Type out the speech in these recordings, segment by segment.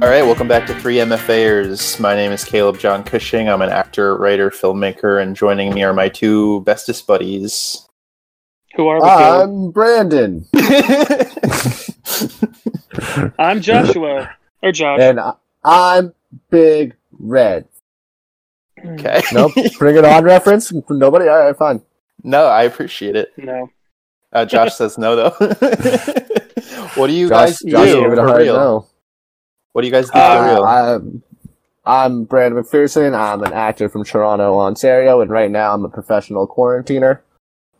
All right, welcome back to Three MFAers. My name is Caleb John Cushing. I'm an actor, writer, filmmaker, and joining me are my two bestest buddies. Who are we? Caleb? I'm Brandon, I'm Joshua or Josh. and I- I'm Big Red. okay. Nope, bring it on reference. Nobody. All right, fine. no, I appreciate it. No. Uh, Josh says no, though. what do you Josh, guys Josh do gave it a for hard real? no. What do you guys do Uh, real? I'm, I'm Brandon McPherson. I'm an actor from Toronto, Ontario, and right now I'm a professional quarantiner.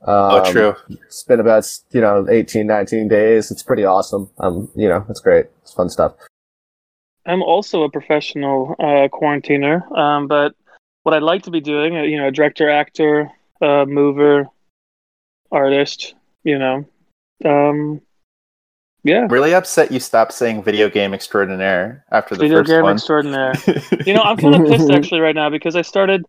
Um, oh, true. It's been about you know 18, 19 days. It's pretty awesome. Um, you know, it's great. It's fun stuff. I'm also a professional uh, quarantiner, um, but what I'd like to be doing, uh, you know, a director, actor, uh, mover, artist, you know, um, yeah, I'm really upset you stopped saying video game extraordinaire after the video first game one. extraordinaire. You know, I'm kind of pissed actually right now because I started,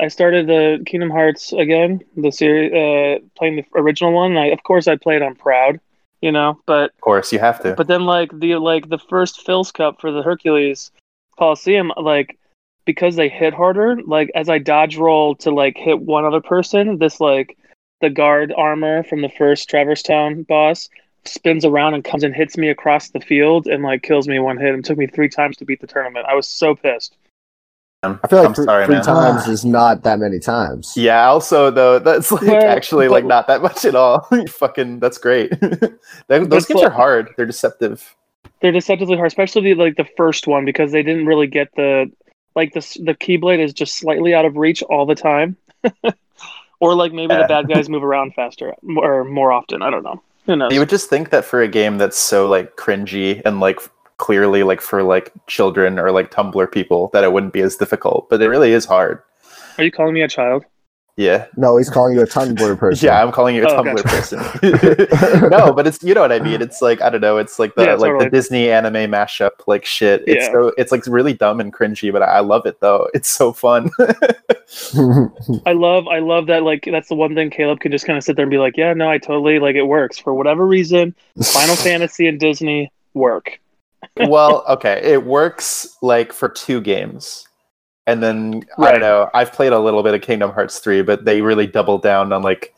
I started the Kingdom Hearts again, the series, uh, playing the original one. And I, of course, I played on Proud, you know, but of course, you have to. But then like the like the first Phil's Cup for the Hercules Coliseum, like because they hit harder, like as I dodge roll to like hit one other person, this like the guard armor from the first Traverse Town boss spins around and comes and hits me across the field and like kills me one hit. and took me three times to beat the tournament. I was so pissed. I'm, feel like I'm three, sorry, three man. times is not that many times. Yeah, also though, that's like Well, actually like not that much at all. Fucking that's great. They- those But games what- are hard. They're deceptive. They're deceptively hard, especially like the first one because they didn't really get the like the s- the keyblade is just slightly out of reach all the time, or like maybe Yeah. the bad guys move around faster or more often. I don't know. Who knows? You would just think that for a game that's so like cringy and like clearly like for like children or like Tumblr people that it wouldn't be as difficult, but it really is hard. Are you calling me a child? Yeah. No, he's calling you a Tumblr person. Yeah, I'm calling you a Oh, Tumblr gotcha. person. no, but it's you know what I mean. It's like I don't know. It's like the Yeah, like totally. the Disney anime mashup like shit. It's Yeah. so it's like really dumb and cringy, but I, I love it though. It's so fun. I love I love that like that's the one thing Caleb can just kind of sit there and be like, yeah, no, I totally like it works for whatever reason. Final Fantasy and Disney work. well, okay, it works like for two games. And then I don't know. I've played a little bit of Kingdom Hearts 3, but they really double down on like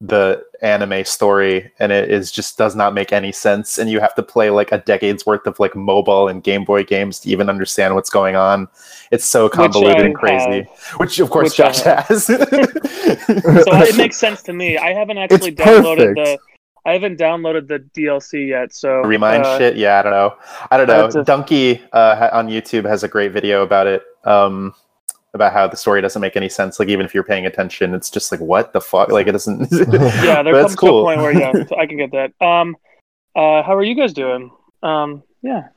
the anime story and it is just does not make any sense and you have to play like a decade's worth of like mobile and Game Boy games to even understand what's going on. It's so convoluted and crazy. have. Which of course Which Josh has. So it makes sense to me. I haven't actually It's downloaded perfect. the I haven't downloaded the DLC yet. So Remind uh, shit. Yeah, I don't know. I don't know. have Dunkey uh, on YouTube has a great video about it. Um, about how the story doesn't make any sense. Like even if you're paying attention, it's just like what the fuck. Like it doesn't. Yeah, there comes cool. to a point where yeah, I can get that. Um, uh, how are you guys doing? Um, yeah,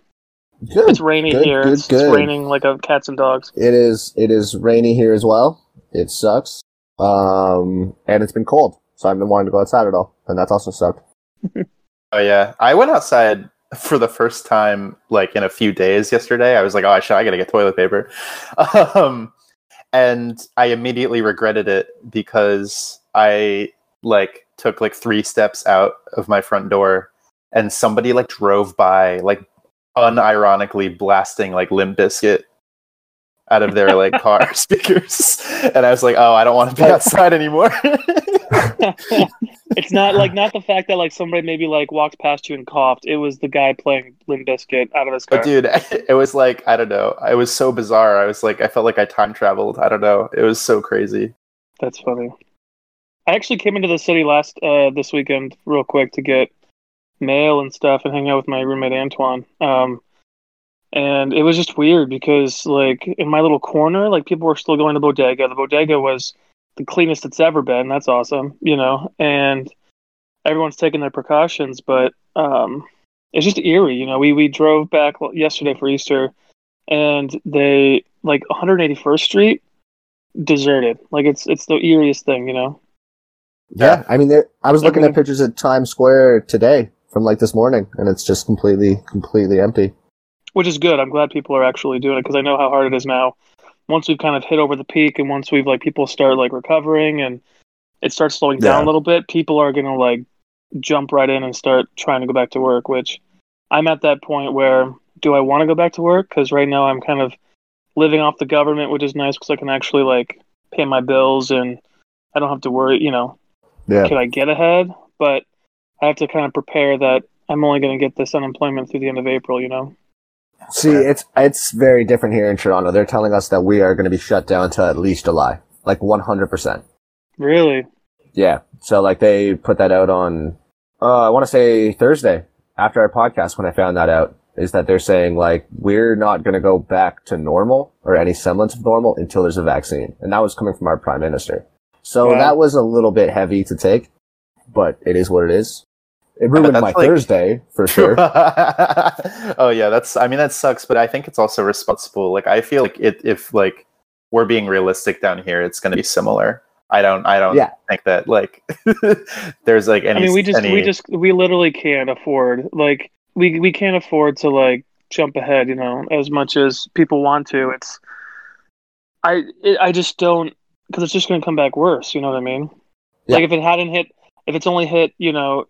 Good. it's rainy good, here. good, it's, good. it's raining like a cats and dogs. It is. It is rainy here as well. It sucks. Um, and it's been cold, so I've been wanting to go outside at all, and that's also sucked. oh yeah, I went outside for the first time like in a few days yesterday. I was like, oh, I should. I gotta get toilet paper. Um, and I immediately regretted it because I like took like three steps out of my front door and somebody like drove by like unironically blasting like Limp Bizkit out of their like car speakers and I was like oh I don't want to be outside anymore it's not like not the fact that like somebody maybe like walked past you and coughed. It was the guy playing Limp Bizkit out of his car. but dude it was like I don't know it was so bizarre I was like I felt like I time traveled I don't know it was so crazy That's funny. I actually came into the city last uh this weekend real quick to get mail and stuff and hang out with my roommate Antoine. Um and it was just weird because like in my little corner, like people were still going to bodega. The bodega was the cleanest it's ever been. That's awesome, you know, and everyone's taking their precautions, but um it's just eerie, you know. We we drove back yesterday for Easter and they like 181st Street deserted. Like it's it's the eeriest thing, you know. Yeah, I mean, I was looking at pictures at Times Square today from like this morning, and it's just completely, completely empty. Which is good. I'm glad people are actually doing it because I know how hard it is now. Once we've kind of hit over the peak, and once we've like people start like recovering, and it starts slowing down Yeah. a little bit, people are gonna like jump right in and start trying to go back to work. Which I'm at that point where do I want to go back to work? Because right now I'm kind of living off the government, which is nice because I can actually like pay my bills and I don't have to worry. You know, Yeah. can I get ahead? But I have to kind of prepare that I'm only going to get this unemployment through the end of April. You know. See, it's it's very different here in Toronto. They're telling us that we are going to be shut down until at least July, like 100%. Really? Yeah. So like they put that out on, uh, I want to say Thursday after our podcast when I found that out is that they're saying like we're not going to go back to normal or any semblance of normal until there's a vaccine, and that was coming from our prime minister. So Wow. that was a little bit heavy to take, but it is what it is. It ruined my like- Thursday for sure. oh yeah, that's. I mean, that sucks, but I think it's also responsible. Like, I feel like it, if like we're being realistic down here, it's going to be similar. I don't. I don't Yeah. think that like there's like any. I mean, we just any, we just we literally can't afford like we we can't afford to like jump ahead. You know, as much as people want to. It's I it, I just don't because it's just going to come back worse. You know what I mean? Like if it hadn't hit, if it's only hit, you know,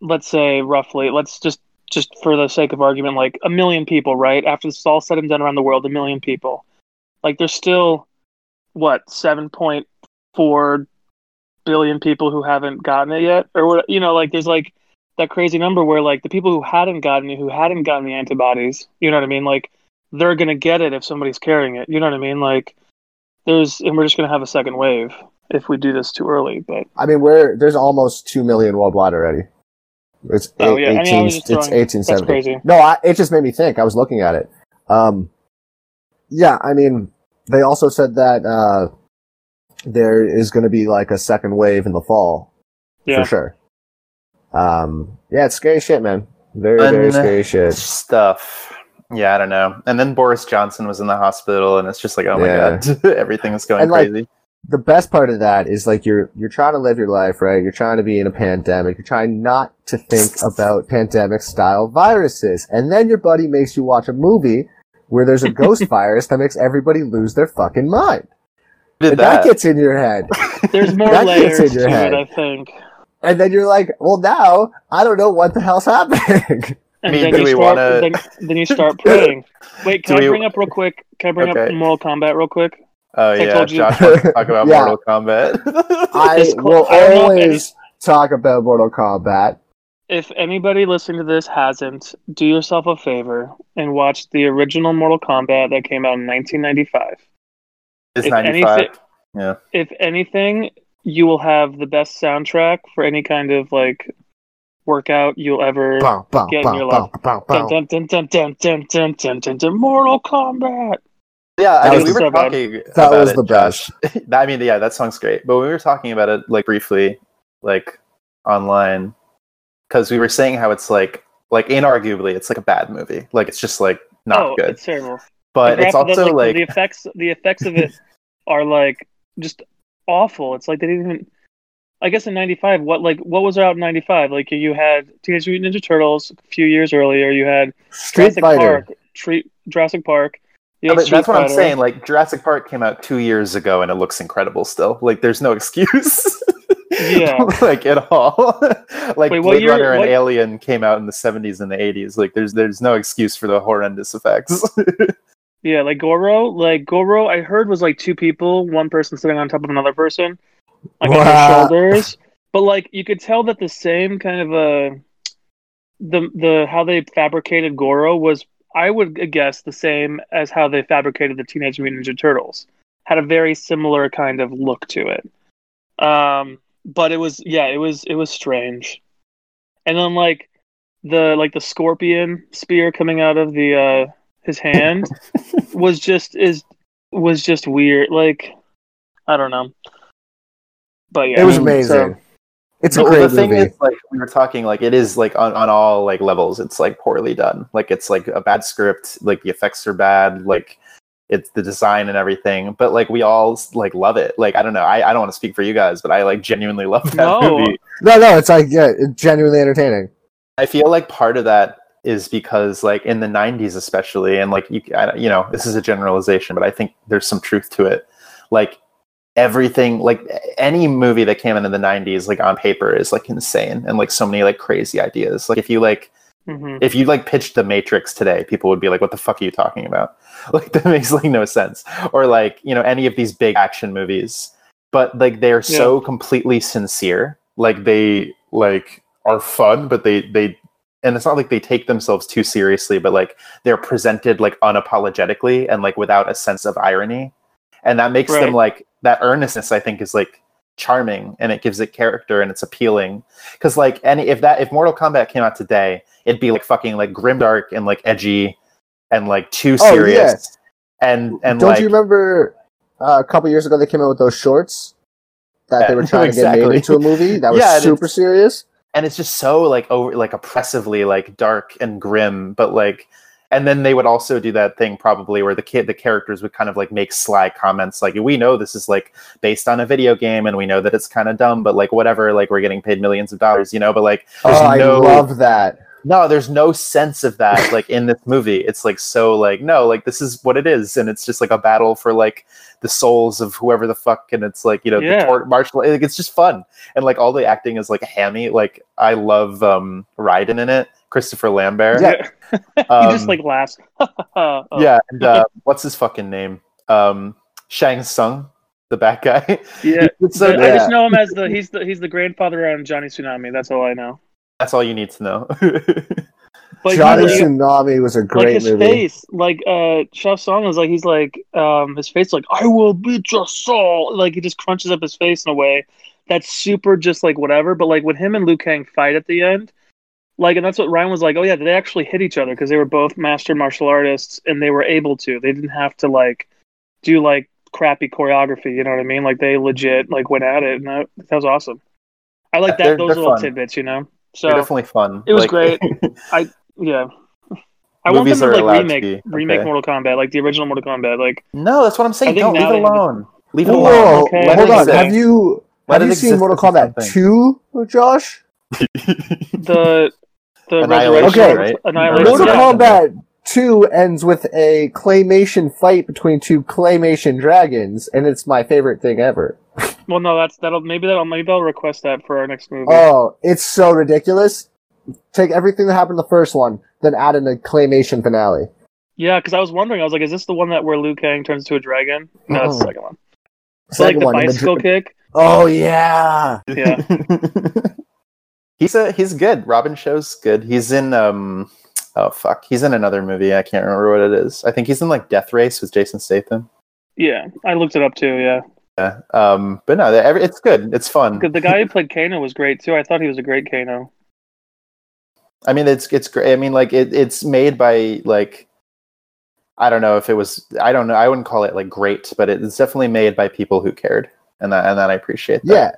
let's say roughly, let's just just for the sake of argument, like a million people, right? After this is all said and done around the world, a million people. Like there's still what seven point four billion people who haven't gotten it yet, or what? You know, like there's like that crazy number where like the people who hadn't gotten it, who hadn't gotten the antibodies, you know what I mean? Like they're gonna get it if somebody's carrying it. You know what I mean? Like there's, and we're just gonna have a second wave if we do this too early. But I mean, we're there's almost two million worldwide already. It's Oh, eight- yeah. I mean, I 18 just it's throwing- eighteen that's crazy. No, I, it just made me think. I was looking at it. Um, yeah, I mean, they also said that uh, there is going to be like a second wave in the fall Yeah. for sure. Um, yeah, it's scary shit, man. Very, very scary shit. stuff. Yeah, I don't know. And then Boris Johnson was in the hospital, and it's just like, oh my Yeah. god, everything is going And, like, crazy. The best part of that is like you're you're trying to live your life, right? You're trying to be in a pandemic. You're trying not to think about pandemic style viruses, and then your buddy makes you watch a movie where there's a ghost virus that makes everybody lose their fucking mind. Did And that that? gets in your head. There's more That gets layers in your to head. it, I think. And then you're like, well, now I don't know what the hell's happening. And mean, then you we start, wanna- then, then you start praying. Wait, can Do I we- bring up real quick? Can I bring up Okay. Mortal Kombat real quick? Oh I yeah, Josh wants to talk about yeah. Mortal Kombat. I will always talk about Mortal Kombat. If anybody listening to this hasn't, do yourself a favor and watch the original Mortal Kombat that came out in 1995. It's if 95. Yeah. If anything, you will have the best soundtrack for any kind of like workout you'll ever bow, bow, get bow, in your life. Mortal Kombat. Yeah, I That mean, was we were so bad. talking. That about was it, the Josh. I mean, yeah, that song's great. But we were talking about it like briefly, like online, because we were saying how it's like, like inarguably, it's like a bad movie. Like it's just like not oh, good. it's terrible. But it's graph- the- also like, the effects. The effects of it are like just awful. It's like they didn't even. I guess in '95, what like what was out in '95? Like you had Teenage Mutant Ninja Turtles a few years earlier. You had Street Jurassic Fighter. Park, Tre- Jurassic Park. Yeah, but that's what I'm saying. Like Jurassic Park came out two years ago, and it looks incredible still. Like there's no excuse. Yeah. like at all. like Wait, Blade Runner and what- Alien came out in the 70s and the 80s. Like there's there's no excuse for the horrendous effects. Yeah, like Goro, like Goro, I heard was like two people, one person sitting on top of another person, like on their shoulders. But like you could tell that the same kind of uh the the how they fabricated Goro was I would guess the same as how they fabricated the Teenage Mutant Ninja Turtles. Had a very similar kind of look to it. Um but it was yeah, it was it was strange. And then like the like the scorpion spear coming out of the uh his hand was just is was just weird. Like I don't know. But yeah, It was so- amazing. it's a Well, great the thing movie. is, like we were talking, like it is like on, on all like levels, it's like poorly done. Like it's like a bad script, like the effects are bad, like it's the design and everything. But like we all like love it. Like I don't know, I, I don't want to speak for you guys, but I like genuinely love that No. movie. no, no, it's like yeah, it's genuinely entertaining. I feel like part of that is because like in the 90s especially and like you I, you know this is a generalization but I think there's some truth to it like everything like any movie that came in in the 90s like on paper is like insane and like so many like crazy ideas. Like if you like hmm if you like pitched the matrix today people would be like what the fuck are you talking about? Like that makes like no sense. Or like you know any of these big action movies. But like they're so completely sincere. Like they like are fun but they they and it's not like they take themselves too seriously but like they're presented like unapologetically and like without a sense of irony. And that makes them like that earnestness i think is like charming and it gives it character and it's appealing. Because like any if that if mortal kombat came out today it'd be like fucking like grimdark and like edgy and like too Oh, serious. And and Don't like you remember uh, a couple years ago they came out with those shorts that they were Yeah, trying to get made into a movie? That was Yeah, super serious? and it's just so like over like oppressively like dark and grim but like and then they would also do that thing probably where the kid the characters would kind of like make sly comments like we know this is like based on a video game and we know that it's kind of dumb but like whatever like we're getting paid millions of dollars you know but like there's Oh, I love that. no there's no sense of that like in this movie it's like so like no like this is what it is and it's just like a battle for like the souls of whoever the fuck and it's like you know Yeah. the tor- martial like, it's just fun and like all the acting is like hammy like i love um Raiden in it christopher lambert Yeah. he Um, just like laughs. Oh. yeah and uh, what's his fucking name um shang Tsung, the bad guy yeah. So But I just know him as the he's the he's the grandfather on Johnny Tsunami. That's all I know. that's all you need to know But Johnny like, Tsunami was a great like great his movie. face, like uh, Shang Tsung is like he's like um his face like I will beat your soul. Like he just crunches up his face in a way that's super just like whatever. But like when him and Liu Kang fight at the end, like and that's what Ryan was like. Oh yeah, they actually hit each other because they were both master martial artists and they were able to. They didn't have to like do like crappy choreography. You know what I mean? Like they legit like went at it, and that, that was awesome. I like that They're- those they're little fun. tidbits. You know. So they're definitely fun It was Like- great. I yeah. I want Movies them are to allowed like to remake remake. Mortal Kombat, like the original Mortal Kombat. Like no that's what i'm saying don't leave it they have- alone leave it Whoa, alone okay. Let hold it on. exist. Have you have it you seen Mortal Kombat something. 2, Josh? the the Annihilation, resurrection, right? Annihilation. Mortal Yeah. Kombat 2 ends with a claymation fight between two claymation dragons, and it's my favorite thing ever. Well, no, that's that'll maybe that'll maybe I'll request that for our next movie. Oh, it's so ridiculous. Take everything that happened in the first one, then add in a claymation finale. yeah, because I was wondering, I was like, is this the one that where Liu Kang turns into a dragon? No, it's the Mm-mm. second one. So like Second the one, and the bicycle dr- kick. Oh yeah. Yeah. he's a he's good. Robin Shou's good. He's in um oh fuck. He's in another movie. I can't remember what it is. I think he's in like Death Race with Jason Statham. Yeah, I looked it up too. Yeah, Yeah. Um but no, every, it's good. It's fun. because the guy who played Kano was great too. I thought he was a great Kano. I mean it's it's great. I mean like it, it's made by like I don't know if it was I don't know. I wouldn't call it like great, but it's definitely made by people who cared. And that and that I appreciate that. Yeah.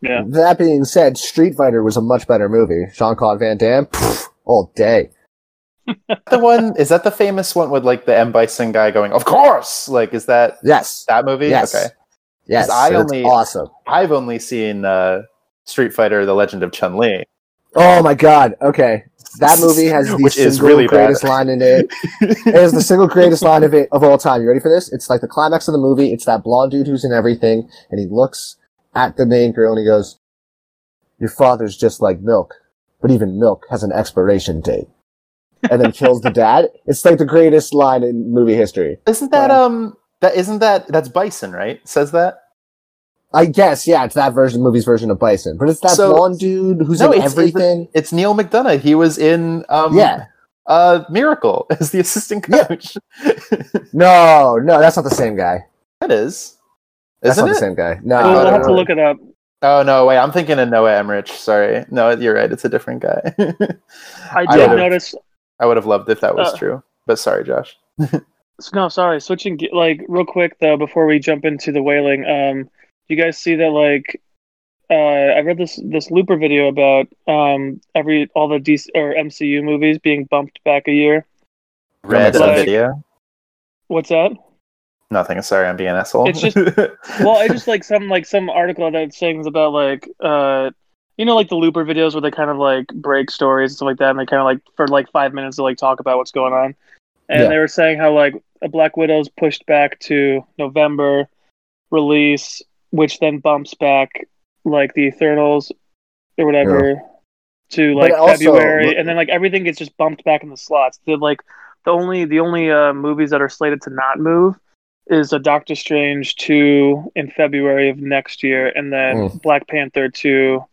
Yeah. That being said, Street Fighter was a much better movie. Jean Claude Van Damme, pff, all day. The one is that the famous one with like the M Bison guy going, Of course! Like is that Yes. that movie? Yes. Okay. Yes. I it's only- awesome. I've only seen uh, Street Fighter: The Legend of Chun Li. Oh my god. Okay. That movie has the Which single is really greatest bad. line in it. It is the single greatest line of it of all time. You ready for this? It's like the climax of the movie. It's that blonde dude who's in everything, and he looks at the main girl and he goes, "Your father's just like milk, but even milk has an expiration date." And then kills the dad. It's like the greatest line in movie history. Isn't that um that isn't that that's Bison, right? Says that? I guess, yeah, it's that version, movie's version of Bison, but it's that So- blonde dude who's No, in it's- everything. It's Neal McDonough. He was in um yeah, uh Miracle as the assistant Yeah. coach. no, no, that's not the same guy. that is. That's Isn't not it? the same guy. No, I We'll, we'll it have to look it up. Oh no, wait, I'm thinking of Noah Emmerich. Sorry. No, you're right, it's a different guy. I I did would've- notice. I would have loved if that was Uh, true. But sorry, Josh. No, sorry. Switching ge- like real quick though before we jump into the Wailing. Um, you guys see that like uh, I read this this Looper video about um every all the DC or MCU movies being bumped back a year. Read like- a video. What's that? Nothing. Sorry, I'm being an asshole. It's just- Well, I just like some like some article that saying about like uh you know like the Looper videos where they kind of like break stories and stuff like that, and they kind of like for like five minutes to like talk about what's going on, and Yeah. they were saying how like a Black Widow's pushed back to November release, which then bumps back like the Eternals or whatever to like also- February, and then like everything gets just bumped back in the slots. The like the only the only uh, movies that are slated to not move is a Doctor Strange two in February of next year, and then Mm. Black Panther two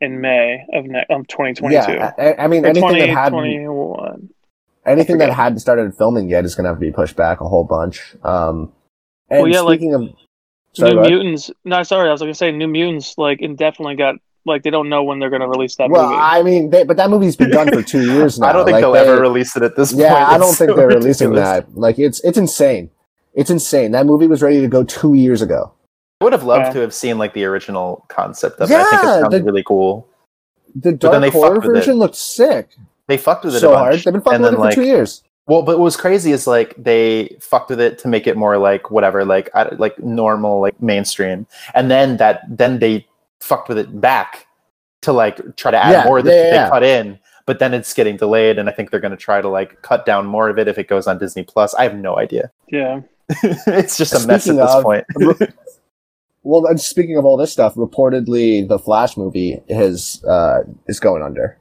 in May of ne- of twenty twenty two. Yeah, I, I mean Or anything that had 21. anything that hadn't started filming yet is going to have to be pushed back a whole bunch. Um, and Well, yeah, like- speaking of, sorry, New. Mutants. No, sorry, I was gonna say New Mutants. Like indefinitely got like they don't know when they're gonna release that well, movie. I mean, they, but that movie's been done for two years now. I don't think Like, they'll they- ever release it at this Yeah, point. I don't It's think they're releasing that. Like, it's it's insane. It's insane. That movie was ready to go two years ago. I would have loved Yeah. to have seen like the original concept of it. I think it Yeah, sounds the- really cool. The then dark they horror fucked with it. version looked sick. They fucked with it a So bunch, hard. They've been fucking with then it for like two years. Well, but what was crazy is like they fucked with it to make it more like whatever, like I- like normal, like mainstream, and then that then they fucked with it back to like try to add Yeah, more that yeah, they yeah. cut in, but then it's getting delayed, and I think they're going to try to like cut down more of it if it goes on Disney Plus. I have no idea. yeah. it's just a mess at Speaking this of- point. Well, and speaking of all this stuff, reportedly the Flash movie is uh, is going under.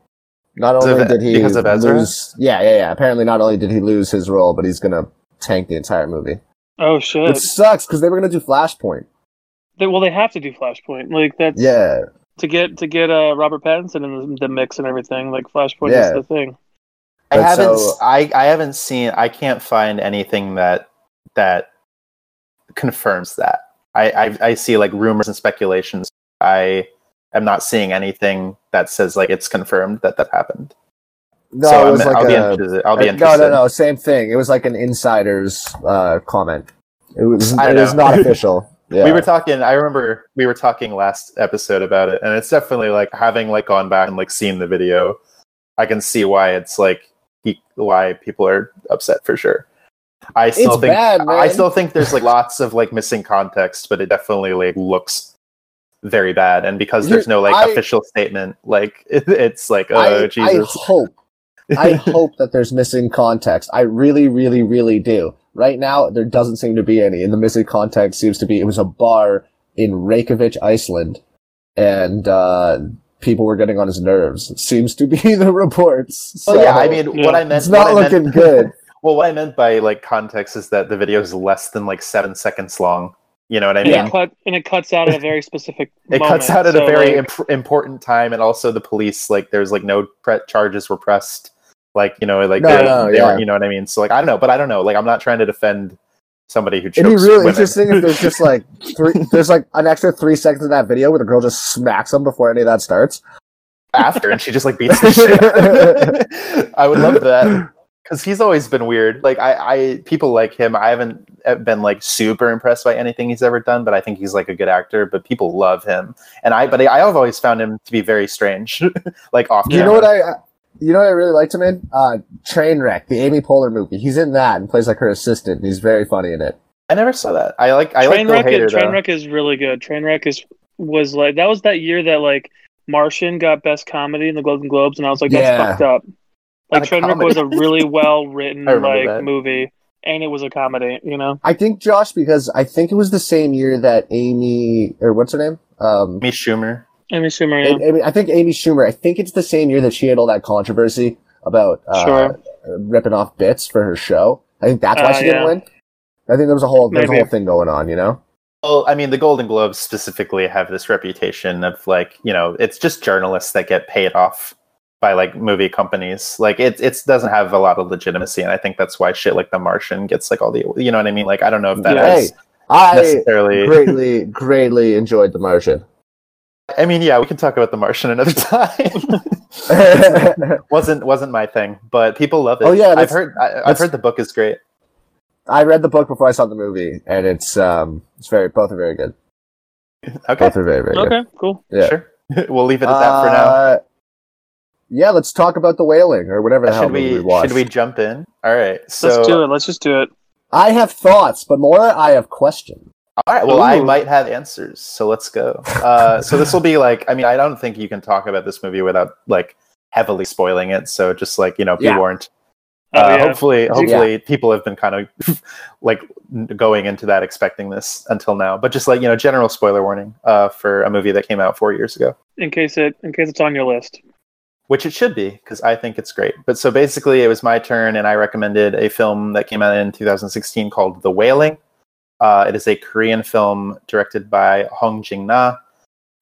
Not Because of- only did he because of Ezra? lose, yeah, yeah, yeah. Apparently, not only did he lose his role, but he's gonna tank the entire movie. Oh shit. Which sucks because they were gonna do Flashpoint. They, well, they have to do Flashpoint. Like that's Yeah, to get to get uh, Robert Pattinson in the, the mix and everything. Like Flashpoint Yeah. is the thing. I But haven't. so- I I haven't seen. I can't find anything that that confirms that. I, I I see like rumors and speculations. I am not seeing anything that says like it's confirmed that that happened. no, so it I'm, like I'll, be interested. I'll be uh, interested. no, no, no, same thing. It was like an insider's uh, comment. It was I it was not official. Yeah. We were talking. I remember we were talking last episode about it, and it's definitely like having like gone back and like seen the video. I can see why it's like why people are upset for sure. I still It's think bad. I still think there's like lots of like missing context, but it definitely like looks very bad. And because there's no like I- official statement, like it, it's like oh I Jesus. hope, I hope that there's missing context. I really, really, really do. Right now, there doesn't seem to be any, and the missing context seems to be it was a bar in Reykjavik, Iceland, and uh, people were getting on his nerves. It seems to be the reports. well, yeah, I mean, Yeah. what I meant. it's not I looking meant, good. Well, what I meant by like context is that the video is less than like seven seconds long. You know what I And mean? it cut and it cuts out at a very specific. it moment. cuts out at So, a very like, imp- important time and also the police like there's like no pre- charges were pressed like you know like No, they, no, they yeah. you know what i mean so like i don't know but i don't know like i'm not trying to defend somebody who chokes It'd be really women. interesting if there's just like three, there's like an extra three seconds in that video where the girl just smacks him before any of that starts. after and she just like beats the shit out of him. i would love that because he's always been weird like I, I people like him i haven't uh, been like super impressed by anything he's ever done but i think he's like a good actor but people love him and i but i have always found him to be very strange like off You know what I, uh, you know what I really liked him in? Uh, Trainwreck, the Amy Poehler movie. He's in that and plays like her assistant. and He's very funny in it. I never saw that. I like I like Bill Trainwreck, Hader is. Trainwreck is really good. Trainwreck is was like that was that year that like Martian got best comedy in the Golden Globes, and I was like, that's Yeah. fucked up. Like Not a Trainwreck was a really well written like that. movie, and it was a comedy. You know, I think Josh because I think it was the same year that Amy or what's her name? Um, Amy Schumer. Amy Schumer. Yeah. I, I think Amy Schumer. I think it's the same year that she had all that controversy about uh, Sure. ripping off bits for her show. I think that's why Uh, she didn't yeah. win. I think there was a whole there's a whole thing going on. You know. Well, I mean, the Golden Globes specifically have this reputation of like, you know, it's just journalists that get paid off by like movie companies. Like it it doesn't have a lot of legitimacy, and I think that's why shit like The Martian gets like all the you know what I mean. Like I don't know if that Yeah. has Hey, I necessarily. greatly, greatly enjoyed The Martian. I mean, yeah, we can talk about The Martian another time. wasn't wasn't my thing, but people love it. Oh, yeah, I've heard I, I've heard the book is great. I read the book before I saw the movie, and it's um, it's very both are very good. Okay, Both are very very good. Okay, cool. Yeah. sure. we'll leave it at that for now. Yeah, let's talk about the Wailing or whatever the hell should movie we we watched. should we jump in? All right. So Let's do it. Let's just do it. I have thoughts, but more I have questions. All right. Well, I might have answers, so let's go. Uh, so this will be like, I mean, I don't think you can talk about this movie without like heavily spoiling it. So just like you know, be Yeah. warned. Oh, uh, yeah. Hopefully, Yeah. hopefully, people have been kind of like going into that expecting this until now. But just like you know, general spoiler warning uh, for a movie that came out four years ago. In case it in case it's on your list. Which it should be because I think it's great. But so basically, it was my turn, and I recommended a film that came out in 2016 called The Wailing. Uh, it is a Korean film directed by Hong Jin Na,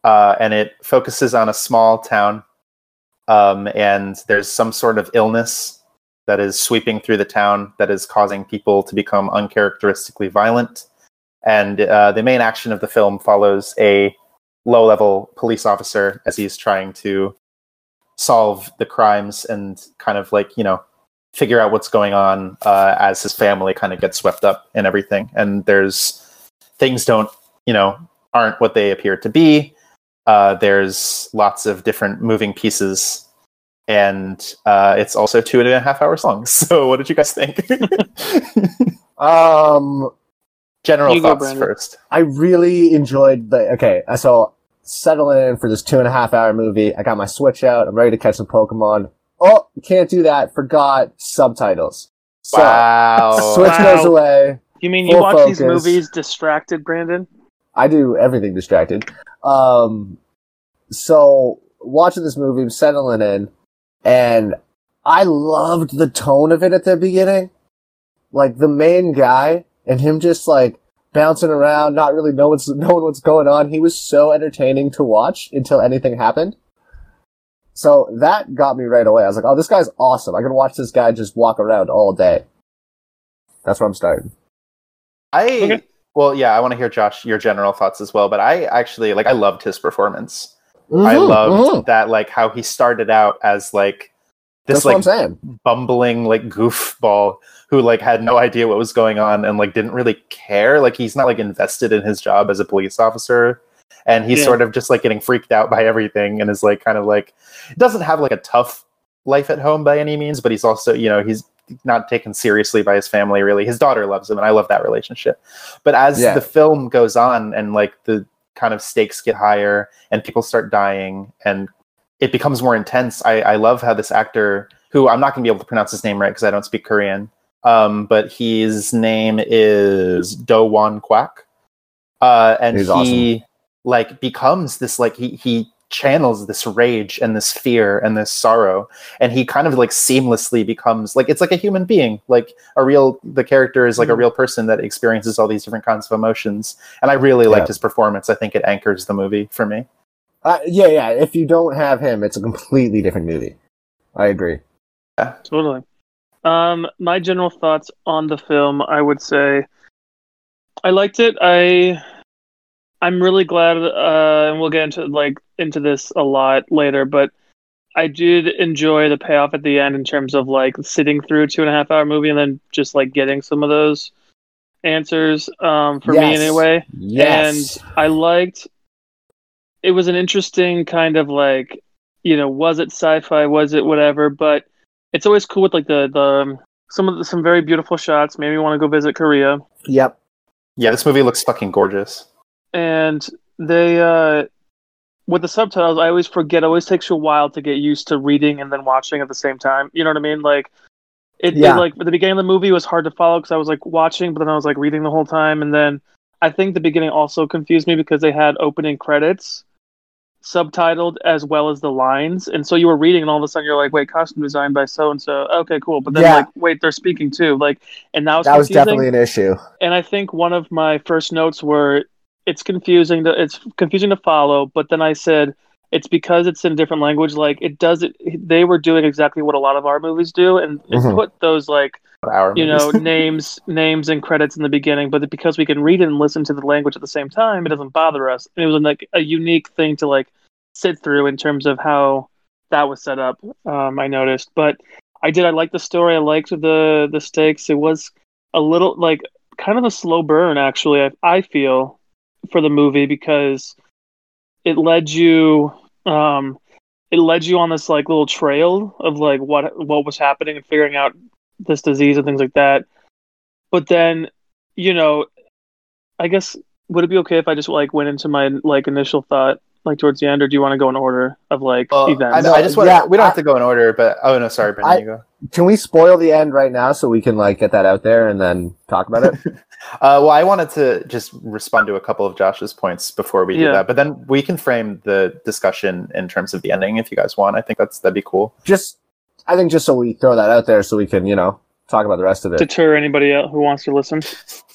uh, and it focuses on a small town, um, and there's some sort of illness that is sweeping through the town that is causing people to become uncharacteristically violent. And uh, the main action of the film follows a low level police officer as he's trying to solve the crimes and kind of like, you know, figure out what's going on uh, as his family kind of gets swept up in everything. And there's things don't, you know, aren't what they appear to be. Uh, there's lots of different moving pieces and uh, it's also two and a half hours long. So, what did you guys think? Um, General thoughts first. I really enjoyed the. Okay, so settling in for this two and a half hour movie. I got my Switch out. I'm ready to catch some Pokemon. Oh, can't do that. Forgot subtitles. So wow. Switch Wow. goes away. You mean you Full watch these movies distracted, Brandon? I do everything distracted. Um, so watching this movie, settling in, and I loved the tone of it at the beginning. Like the main guy and him just like bouncing around, not really know what's knowing what's going on. He was so entertaining to watch until anything happened. So that got me right away. I was like, "Oh, this guy's awesome! I can watch this guy just walk around all day." That's where I'm starting. I Okay. well, yeah, I want to hear Josh your general thoughts as well. But I actually like I loved his performance. I Mhm, loved mhm. that like how he started out as like this That's what I'm like saying. bumbling like goofball who like had no idea what was going on and like didn't really care. Like he's not like invested in his job as a police officer. And he's Yeah. sort of just like getting freaked out by everything and is like kind of like doesn't have like a tough life at home by any means, but he's also, you know, he's not taken seriously by his family really. His daughter loves him and I love that relationship. But as Yeah. the film goes on and like the kind of stakes get higher and people start dying and it becomes more intense. I, I love how this actor, who I'm not going to be able to pronounce his name right because I don't speak Korean, um, but his name is Do Won Kwak, uh, and He's he like becomes this like he he channels this rage and this fear and this sorrow, and he kind of like seamlessly becomes like it's like a human being, like a real the character is like a Mhm. real person that experiences all these different kinds of emotions, and I really liked Yeah. his performance. I think it anchors the movie for me. Uh, yeah, yeah. If you don't have him, it's a completely different movie. I agree. Yeah, Totally. Um, my general thoughts on the film, I would say, I liked it. I, I'm really glad, uh, and we'll get into like into this a lot later, but I did enjoy the payoff at the end in terms of like sitting through a two and a half hour movie and then just like getting some of those answers. Um, for me Yes. anyway. Yes. And I liked it was an interesting kind of like, you know, was it sci-fi, was it whatever, but it's always cool with like the the some of the, some very beautiful shots. Maybe you want to go visit Korea. yep. Yeah, this movie looks fucking gorgeous. And they uh with the subtitles, I always forget. It always takes you a while to get used to reading and then watching at the same time. You know what I mean? Like it, it Yeah. like at the beginning of the movie was hard to follow because I was like watching, but then I was like reading the whole time, and then I think the beginning also confused me because they had opening credits subtitled as well as the lines, and so you were reading, and all of a sudden you're like, "Wait, costume design by so and so." Okay, cool. But then Yeah. like, wait, they're speaking too. Like, and that was That was definitely an issue. and I think one of my first notes were it's confusing to it's confusing to follow, but then I said it's because it's in a different language. Like it does it, they were doing exactly what a lot of our movies do, and it Mhm. put those like Our you know names names and credits in the beginning, but because we can read it and listen to the language at the same time, it doesn't bother us. And it was like a unique thing to like sit through in terms of how that was set up. Um, I noticed, but I did. I liked the story. I liked the the stakes. It was a little like kind of a slow burn, actually. I, I feel for the movie because it led you um it led you on this like little trail of like what what was happening and figuring out this disease and things like that. But then, you know, I guess would it be okay if I just like went into my like initial thought like towards the end, or do you want to go in order of like Well, events? I, know, I just want Yeah, we don't I- have to go in order, but oh no, sorry, Brandon, I- you go. Can we spoil the end right now so we can like get that out there and then talk about it? Uh, well, I wanted to just respond to a couple of Josh's points before we do that, but then we can frame the discussion in terms of the ending if you guys want. I think that's that'd be cool. just, I think just so we throw that out there so we can, you know, talk about the rest of it. deter anybody else who wants to listen.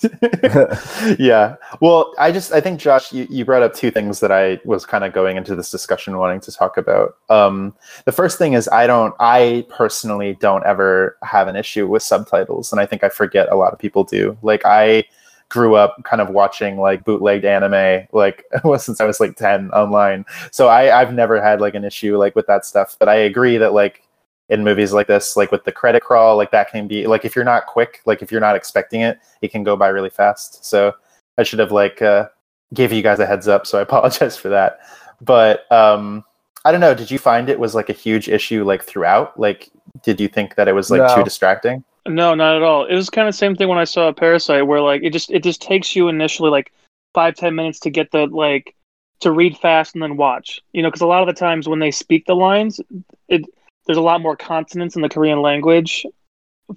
yeah. Well, I just I think Josh, you, you brought up two things that I was kind of going into this discussion wanting to talk about. Um, the first thing is I don't I personally don't ever have an issue with subtitles, and I think I forget a lot of people do. Like I grew up kind of watching like bootlegged anime like since I was like 10 online. So I I've never had like an issue like with that stuff, but I agree that like in movies like this, like with the credit crawl, like that can be like if you're not quick, like if you're not expecting it, it can go by really fast. So I should have like uh gave you guys a heads up, so I apologize for that. But um I don't know, did you find it was like a huge issue like throughout? Like did you think that it was like No. too distracting? No, not at all. It was kind of the same thing when I saw Parasite, where like it just it just takes you initially like five ten minutes to get the like to read fast and then watch. You know, because a lot of the times when they speak the lines, it there's a lot more consonants in the Korean language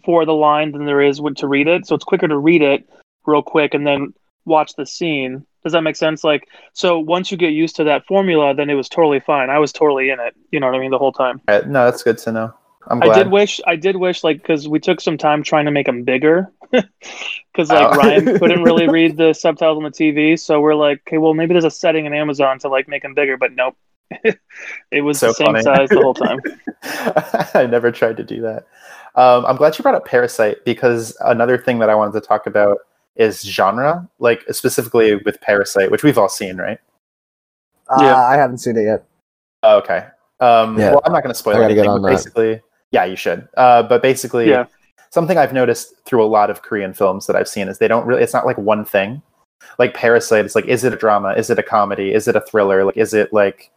for the line than there is when to read it. So it's quicker to read it real quick and then watch the scene. Does that make sense? Like, so once you get used to that formula, then it was totally fine. I was totally in it. You know what I mean? The whole time. Uh, no, that's good to know. I'm I did wish I did wish like because we took some time trying to make them bigger because like Oh. Ryan couldn't really read the subtitles on the TV, so we're like, okay, well maybe there's a setting in Amazon to like make them bigger, but nope, it was So the same funny. size the whole time. I never tried to do that. Um, I'm glad you brought up Parasite because another thing that I wanted to talk about is genre, like specifically with Parasite, which we've all seen, right? Yeah. Uh, I haven't seen it yet. Oh, okay. Um, Yeah. Well, I'm not going to spoil I get anything. on But that. basically, yeah, you should. Uh, but basically, Yeah. something I've noticed through a lot of Korean films that I've seen is they don't really. It's not like one thing. Like Parasite, it's like, is it a drama? Is it a comedy? Is it a thriller? Like, is it like,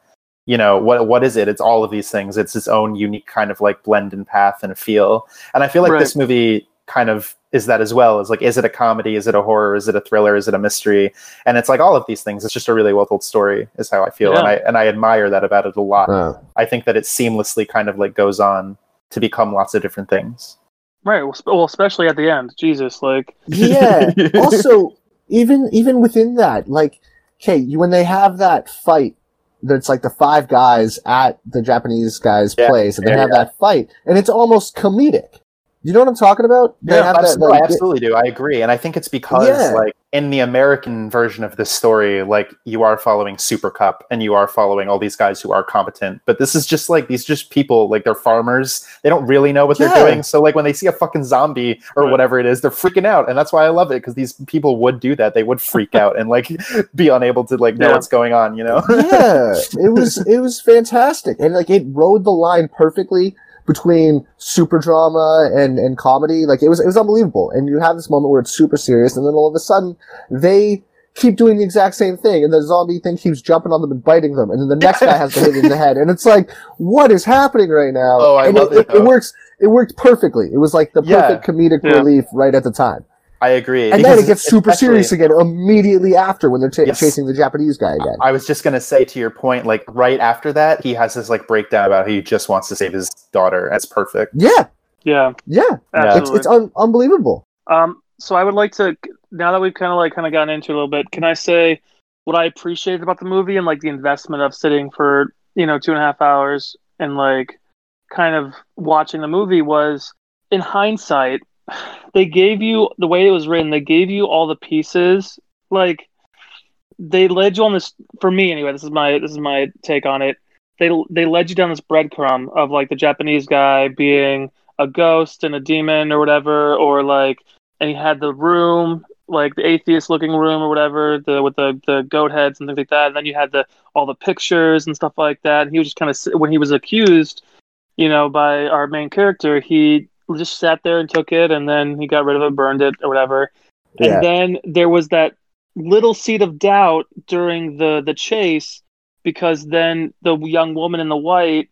you know, what what is it? It's all of these things. It's its own unique kind of like blend and path and feel. And I feel like Right. this movie kind of is that as well. Is like, is it a comedy? Is it a horror? Is it a thriller? Is it a mystery? And it's like all of these things. It's just a really well told story. Is how I feel, and I and I admire that about it a lot. Uh, I think that it seamlessly kind of like goes on to become lots of different things. Right. Well, especially at the end. Jesus, like yeah. also, even even within that, like, okay, when they have that fight, that's like the five guys at the Japanese guy's Yeah, place, and they yeah, have yeah. that fight, and it's almost comedic. You know what I'm talking about? They Yeah, have that, absolutely, like, I absolutely do. I agree, and I think it's because, Yeah. like, in the American version of this story, like, you are following Super Cup and you are following all these guys who are competent. But this is just like these, just people, like, they're farmers. They don't really know what Yeah. they're doing. So, like, when they see a fucking zombie or Right. whatever it is, they're freaking out, and that's why I love it because these people would do that. They would freak out and like be unable to like know Yeah. what's going on. You know? yeah, it was it was fantastic, and like it rode the line perfectly between super drama and and comedy. Like it was it was unbelievable. And you have this moment where it's super serious, and then all of a sudden they keep doing the exact same thing, and the zombie thing keeps jumping on them and biting them, and then the next guy has to hit in the head, and it's like, what is happening right now? Oh, I and love it, it, it, works. It worked perfectly. It was like the Yeah. perfect comedic Yeah. relief right at the time. I agree. And then it gets super serious again immediately after when they're ta Yes. chasing the Japanese guy again. I was just gonna say to your point, like right after that, he has this like breakdown about how he just wants to save his daughter. That's perfect. Yeah, yeah, yeah. It's absolutely. it's un- unbelievable. Um, so I would like to now that we've kind of like kind of gotten into it a little bit. Can I say what I appreciated about the movie and like the investment of sitting for you know two and a half hours and like kind of watching the movie was in hindsight they gave you the way it was written. They gave you all the pieces like they led you on this for me anyway. This is my this is my take on it. They they led you down this breadcrumb of like the Japanese guy being a ghost and a demon or whatever, or like, and he had the room, like the atheist looking room or whatever, the with the the goat heads and things like that. And then you had the all the pictures and stuff like that. And he was just kind of when he was accused, you know, by our main character, he just sat there and took it, and then he got rid of it, burned it or whatever. Yeah. And then there was that little seed of doubt during the the chase because then the young woman in the white,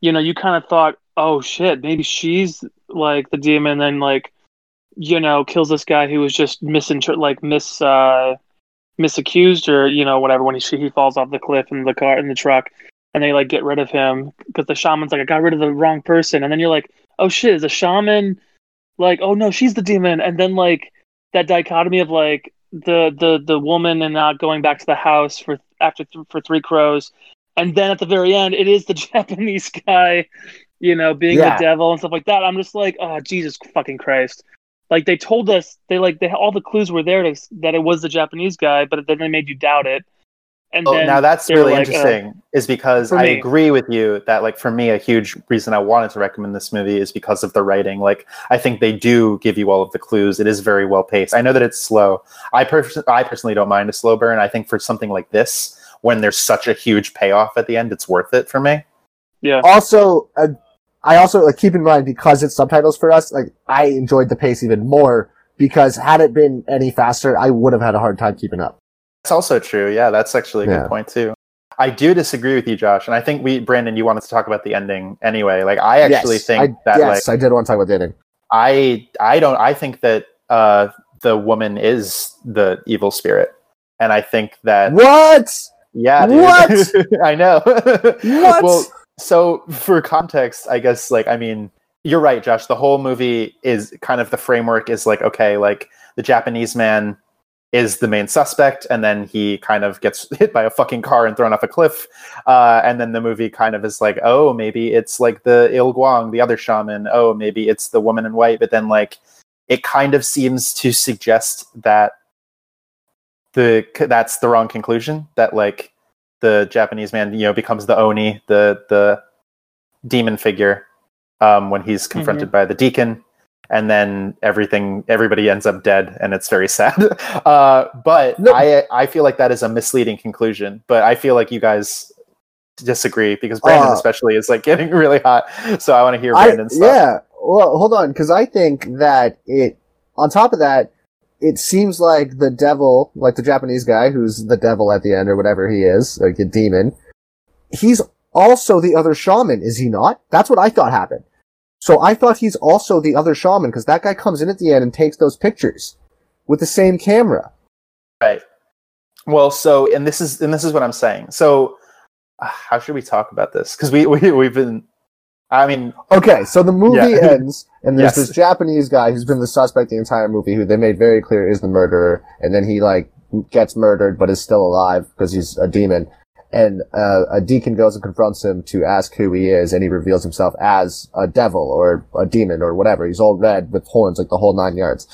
you know, you kind of thought, oh shit, maybe she's like the demon, and then like, you know, kills this guy who was just misinter like mis uh misaccused or you know, whatever. When he he falls off the cliff in the car in the truck, and they like get rid of him because the shaman's like, I got rid of the wrong person, and then you're like, oh shit, is a shaman like, oh no, she's the demon, and then like that dichotomy of like the the the woman and not going back to the house for after th- for three crows, and then at the very end, it is the Japanese guy, you know, being Yeah. the devil and stuff like that. I'm just like, oh Jesus fucking Christ! Like they told us, they like they all the clues were there to, that it was the Japanese guy, but then they made you doubt it. And Oh, then now that's really like, uh, interesting, is because I me. agree with you that, like, for me, a huge reason I wanted to recommend this movie is because of the writing. Like, I think they do give you all of the clues. It is very well paced. I know that it's slow. I pers- I personally don't mind a slow burn. I think for something like this, when there's such a huge payoff at the end, it's worth it for me. yeah, Also, uh, I also like keep in mind because it's subtitles for us. Like I enjoyed the pace even more because had it been any faster, I would have had a hard time keeping up. That's also true. Yeah, that's actually a Yeah. good point too. I do disagree with you, Josh, and I think we, Brandon, you wanted to talk about the ending anyway. Like, I actually Yes, think I, that, like, yes, I did want to talk about the ending. I I don't I think that uh the woman is the evil spirit. And I think that What? yeah, dude. What? I know. What? Well, so for context, I guess like I mean, you're right, Josh. The whole movie is kind of the framework is like okay, like the Japanese man is the main suspect, and then he kind of gets hit by a fucking car and thrown off a cliff. Uh, and then the movie kind of is like, oh, maybe it's like the Il Guang, the other shaman. Oh, maybe it's the woman in white. But then like, it kind of seems to suggest that the that's the wrong conclusion. That like the Japanese man, you know, becomes the Oni, the the demon figure, um, when he's confronted by the deacon, and then everything, everybody ends up dead, and it's very sad. Uh, but No. I I feel like that is a misleading conclusion. But I feel like you guys disagree because Brandon Uh, especially is like getting really hot. So I want to hear I, Brandon's stuff. yeah. Well, hold on, because I think that it. On top of that, it seems like the devil, like the Japanese guy who's the devil at the end or whatever he is, like a demon. He's also the other shaman, is he not? That's what I thought happened. So I thought he's also the other shaman because that guy comes in at the end and takes those pictures with the same camera. Right. Well, so and this is and this is what I'm saying. So uh, how should we talk about this? Because we, we we've been. I mean, Okay, so the movie Yeah. ends, and there's Yes. this Japanese guy who's been the suspect the entire movie, who they made very clear is the murderer, and then he like gets murdered but is still alive because he's a demon. And uh, a deacon goes and confronts him to ask who he is, and he reveals himself as a devil or a demon or whatever. He's all red with horns, like the whole nine yards.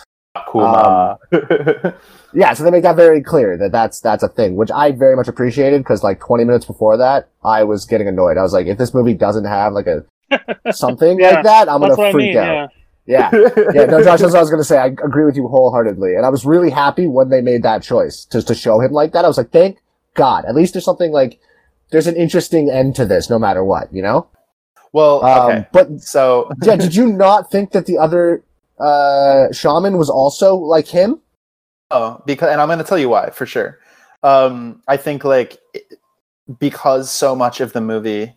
Kuma. Yeah, so they make that very clear that that's that's a thing, which I very much appreciated because like 20 minutes before that, I was getting annoyed. I was like, if this movie doesn't have like a something Yeah, like that, I'm gonna what I freak mean. out. Yeah, Yeah. yeah, no, Josh, that's what I was going to say. I agree with you wholeheartedly. And I was really happy when they made that choice just to show him like that. I was like, thank God. At least there's something like, there's an interesting end to this no matter what, you know? well, Um, okay. But So yeah, did you not think that the other, uh, shaman was also like him? Oh, because and I'm going to tell you why for sure. Um, I think like because so much of the movie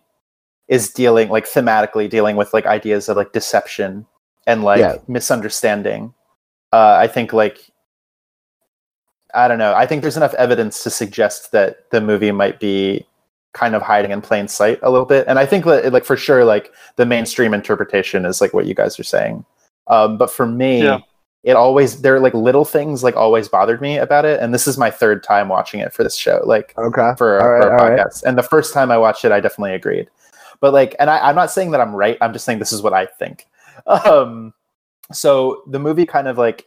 is dealing like thematically dealing with like ideas of like deception and like Yeah. misunderstanding. Uh, I think like I don't know. I think there's enough evidence to suggest that the movie might be kind of hiding in plain sight a little bit. And I think that like for sure like the mainstream interpretation is like what you guys are saying. Um, but for me, Yeah. it always there are like little things like always bothered me about it and this is my third time watching it for this show like Okay. for, All right, for a all right. podcast and the first time i watched it i definitely agreed but like and I, i'm not saying that i'm right i'm just saying this is what i think um so the movie kind of like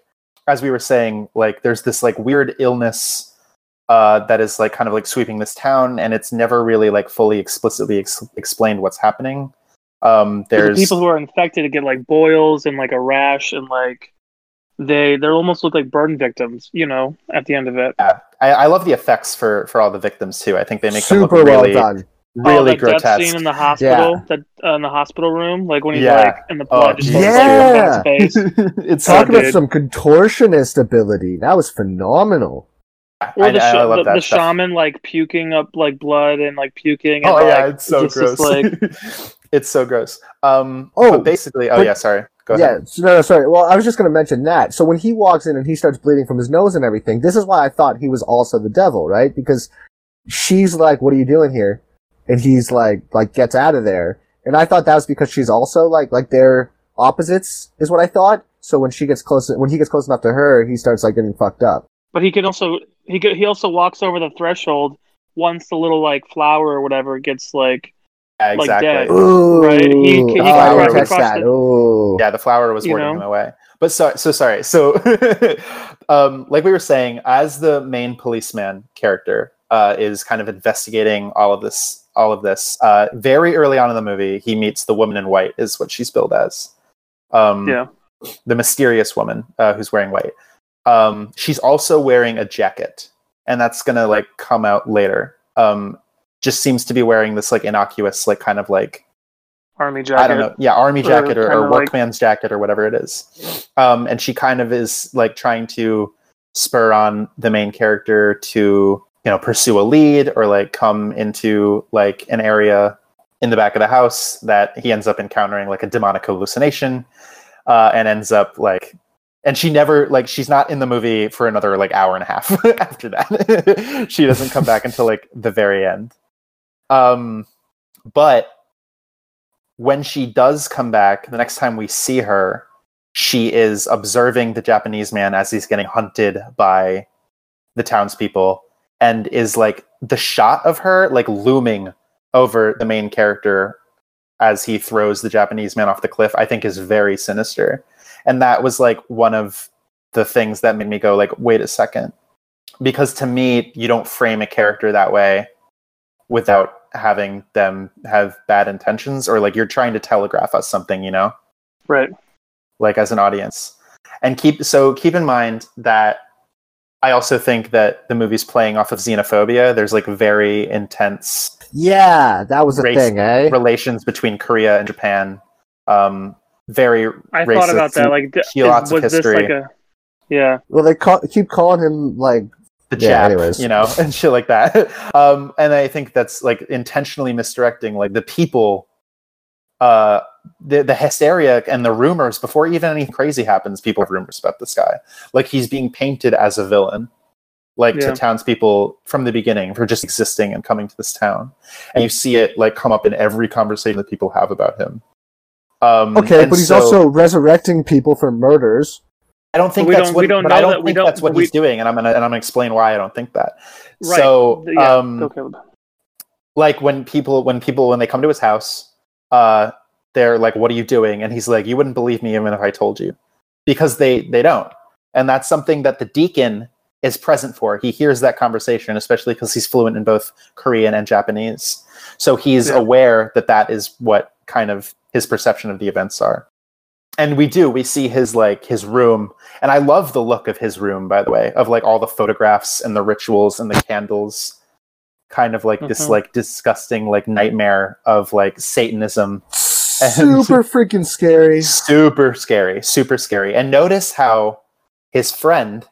as we were saying like there's this like weird illness uh that is like kind of like sweeping this town and it's never really like fully explicitly ex- explained what's happening um the there's people who are infected get like boils and like a rash and like they they almost look like burn victims. You know, at the end of it. I, I love the effects for for all the victims too i think they make them Super look well really done. Oh, really that death grotesque scene in the hospital, that uh, in the hospital room, like when he's Yeah. like in the Oh, blood just Jesus. flows his face. it's Talk Oh, about dude. some contortionist ability. That was phenomenal. Or I, the, I sh- love the, that the shaman like puking up like blood and like puking. And, Oh yeah, like, it's so just this, gross. like it's so gross. Um, Oh, but basically, oh but- yeah, sorry. Go yeah, ahead. so- no, no, sorry. Well, I was just going to mention that. So when he walks in and he starts bleeding from his nose and everything, this is why I thought he was also the devil, right? Because she's like, "What are you doing here?" And he's like, like gets out of there. And I thought that was because she's also like, like they're opposites, is what I thought. So when she gets close, when he gets close enough to her, he starts like getting fucked up. But he can also he could, he also walks over the threshold once the little like flower or whatever gets like Yeah, like exactly. dead. Ooh, Right, he- he oh, can I cross- didn't catch that. the- Ooh, Yeah, the flower was You warding know? him away. But so so sorry. So um like we were saying, as the main policeman character uh is kind of investigating all of this all of this, uh very early on in the movie, he meets the woman in white, is what she's billed as. Um yeah the mysterious woman uh, who's wearing white. Um, she's also wearing a jacket, and that's gonna like come out later. Um, just seems to be wearing this like innocuous, like kind of like army jacket. I don't know, yeah, army jacket or, or like- workman's jacket or whatever it is. Um, and she kind of is like trying to spur on the main character to you know pursue a lead or like come into like an area in the back of the house that he ends up encountering like a demonic hallucination uh, and ends up like and she never like she's not in the movie for another like hour and a half after that. She doesn't come back until like the very end. Um but when she does come back the next time we see her she is observing the japanese man as he's getting hunted by the townspeople and is like the shot of her like looming over the main character as he throws the Japanese man off the cliff, I think is very sinister. And that was like one of the things that made me go like, wait a second. Because to me, you don't frame a character that way without having them have bad intentions or like you're trying to telegraph us something, you know? Right. like as an audience and keep so keep in mind that i also think that the movie's playing off of xenophobia there's like very intense yeah, that was a Race- thing, eh? relations between korea and japan um very I racist, thought about that. Like, d- see lots is, of was this like a? Yeah, Well, they call, keep calling him like the Yeah, Jap, anyways. you know, and shit like that. Um, and I think that's like intentionally misdirecting, like the people, uh, the the hysteria and the rumors before even anything crazy happens. People have rumors about this guy, like he's being painted as a villain, like Yeah. to townspeople from the beginning for just existing and coming to this town, and you see it like come up in every conversation that people have about him. Um, okay, but he's so- also resurrecting people for murders. I don't think that's don't- what. we don't but know I don't that- we think don't- that's what we- he's doing, and I'm gonna and I'm gonna explain why I don't think that. right. So, yeah, um, go like when people when people when they come to his house, uh, they're like, "What are you doing?" And he's like, "You wouldn't believe me even if I told you," because they they don't, and that's something that the deacon is present for. He hears that conversation, especially because he's fluent in both Korean and Japanese, so he's Yeah. aware that that is what kind of his perception of the events are. And we do we see his like his room, and I love the look of his room, by the way, of like all the photographs and the rituals and the candles kind of like this Mhm. like disgusting like nightmare of like satanism. Super freaking scary. super scary super scary. And notice how his friend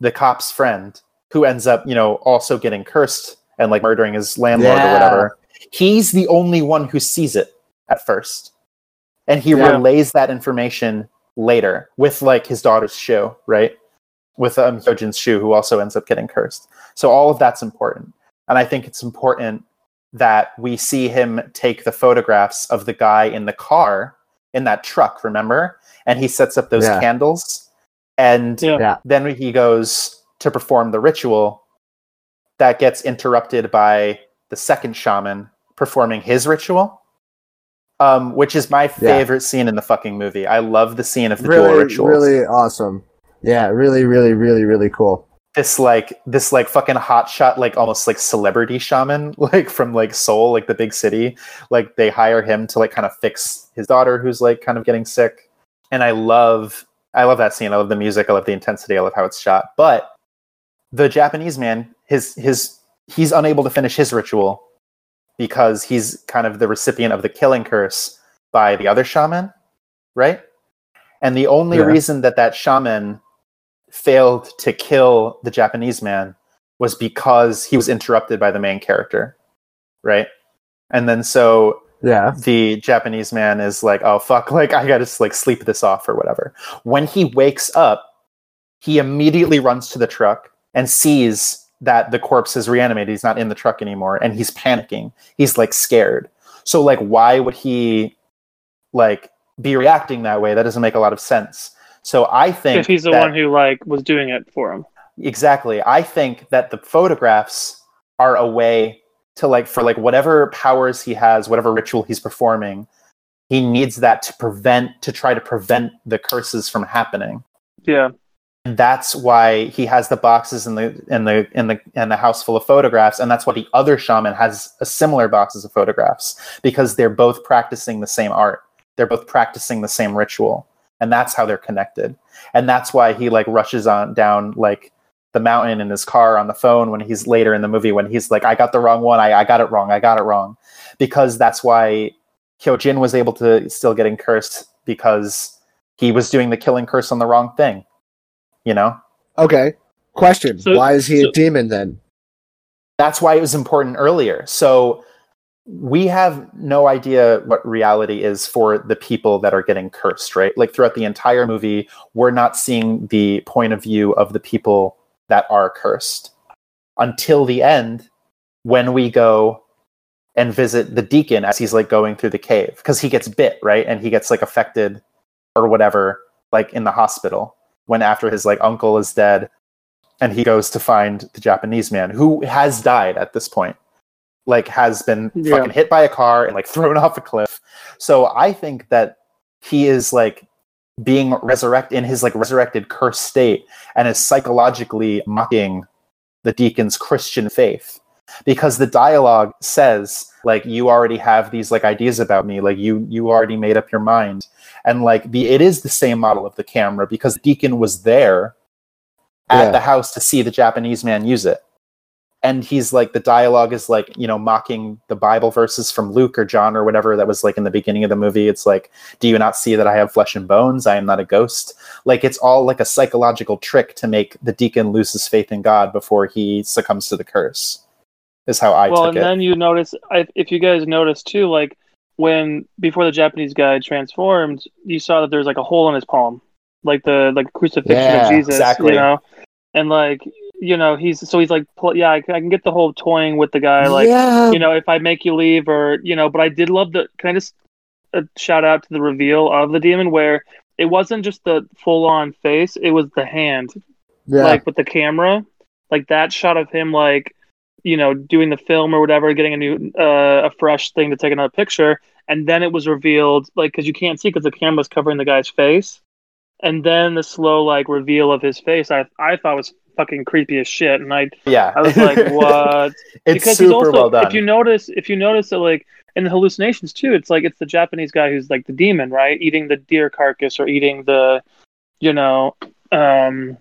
the cop's friend who ends up you know also getting cursed and like murdering his landlord or whatever he's the only one who sees it at first. And he Yeah. relays that information later with like his daughter's shoe right? With um Hyojin's shoe who also ends up getting cursed. So all of that's important and i think it's important that we see him take the photographs of the guy in the car in that truck remember and he sets up those Yeah. candles and Yeah. Yeah. then he goes to perform the ritual that gets interrupted by the second shaman performing his ritual um, which is my favorite scene in the fucking movie i love the scene of the dual rituals really awesome. Yeah, really, really, really, really cool. This like this like fucking hot shot like almost like celebrity shaman like from like Seoul like the big city. Like they hire him to like kind of fix his daughter who's like kind of getting sick. And I love I love that scene. I love the music. I love the intensity. I love how it's shot. But the Japanese man his his he's unable to finish his ritual because he's kind of the recipient of the killing curse by the other shaman right? And the only Yeah. reason that that shaman failed to kill the Japanese man was because he was interrupted by the main character, right? And then so Yeah. the Japanese man is like, "Oh fuck, like I got to like sleep this off or whatever." When he wakes up, he immediately runs to the truck and sees that the corpse is reanimated. He's not in the truck anymore and he's panicking. He's like scared. So like why would he like be reacting that way? That doesn't make a lot of sense. So I think If he's the that- one who like was doing it for him. exactly i think that the photographs are a way to like for like whatever powers he has whatever ritual he's performing he needs that to prevent to try to prevent the curses from happening Yeah. and that's why he has the boxes in the in the in the in the house full of photographs and that's why the other shaman has a similar boxes of photographs because they're both practicing the same art they're both practicing the same ritual and that's how they're connected. And that's why he like rushes on down like the mountain in his car on the phone when he's later in the movie when he's like i got the wrong one. I, I got it wrong. I got it wrong. Because that's why hyojin was able to still getting cursed because he was doing the killing curse on the wrong thing you know? Okay. Question: So- Why is he so- a demon then? that's why it was important earlier. So we have no idea what reality is for the people that are getting cursed right? Like throughout the entire movie we're not seeing the point of view of the people that are cursed until the end when we go and visit the deacon as he's like going through the cave because he gets bit right? And he gets like affected or whatever like in the hospital when after his like uncle is dead and he goes to find the Japanese man who has died at this point, like has been Yeah. fucking hit by a car and like thrown off a cliff. So I think that he is like being resurrected in his like resurrected cursed state and is psychologically mocking the deacon's Christian faith because the dialogue says like you already have these like ideas about me like you you already made up your mind and like the it is the same model of the camera because deacon was there at Yeah. the house to see the japanese man use it and he's like the dialogue is like you know mocking the bible verses from luke or john or whatever that was like in the beginning of the movie. It's like do you not see that i have flesh and bones? I am not a ghost. Like it's all like a psychological trick to make the deacon lose his faith in god before he succumbs to the curse is how i well, and it. then you notice, if you guys notice too, like when before the Japanese guy transformed, you saw that there's like a hole in his palm, like the like crucifixion Yeah, of Jesus, exactly. you know, and like you know he's so he's like, yeah, I, can- I can get the whole toying with the guy, like yeah. you know, if I make you leave or you know, but I did love the. Can I just uh, shout out to the reveal of the demon where it wasn't just the full on face, it was the hand yeah. like with the camera, like that shot of him, like you know, doing the film or whatever, getting a new, uh, a fresh thing to take another picture, and then it was revealed, like because you can't see because the camera's covering the guy's face, and then the slow like reveal of his face, I I thought was fucking creepy as shit, and I yeah I was like, what? it's because super he's also, well done If you notice, if you notice that, like in the hallucinations too, it's like it's the Japanese guy who's like the demon, right? Eating the deer carcass or eating the, you know, um,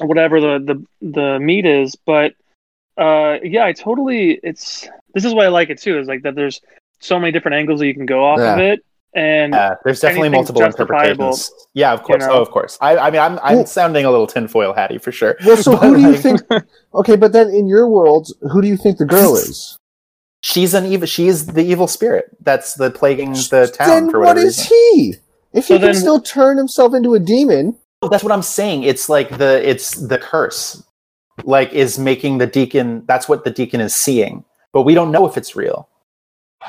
whatever the the the meat is. But uh, yeah, I totally. It's this is why I like it too. Is like that. There's so many different angles that you can go off of it, and Yeah, there's definitely multiple interpretations. Yeah, of course. know? Oh, of course. I, I mean, I'm I'm Well- sounding a little tinfoil hatty for sure. well, so who do you think? Okay, but then in your world, who do you think the girl is? she's an evil? She's the evil spirit that's the plaguing the town then for what whatever is reason. he? If So he can then- still turn himself into a demon, Oh, That's what I'm saying. It's like the it's the curse, like is making the deacon. That's what the deacon is seeing, but we don't know if it's real.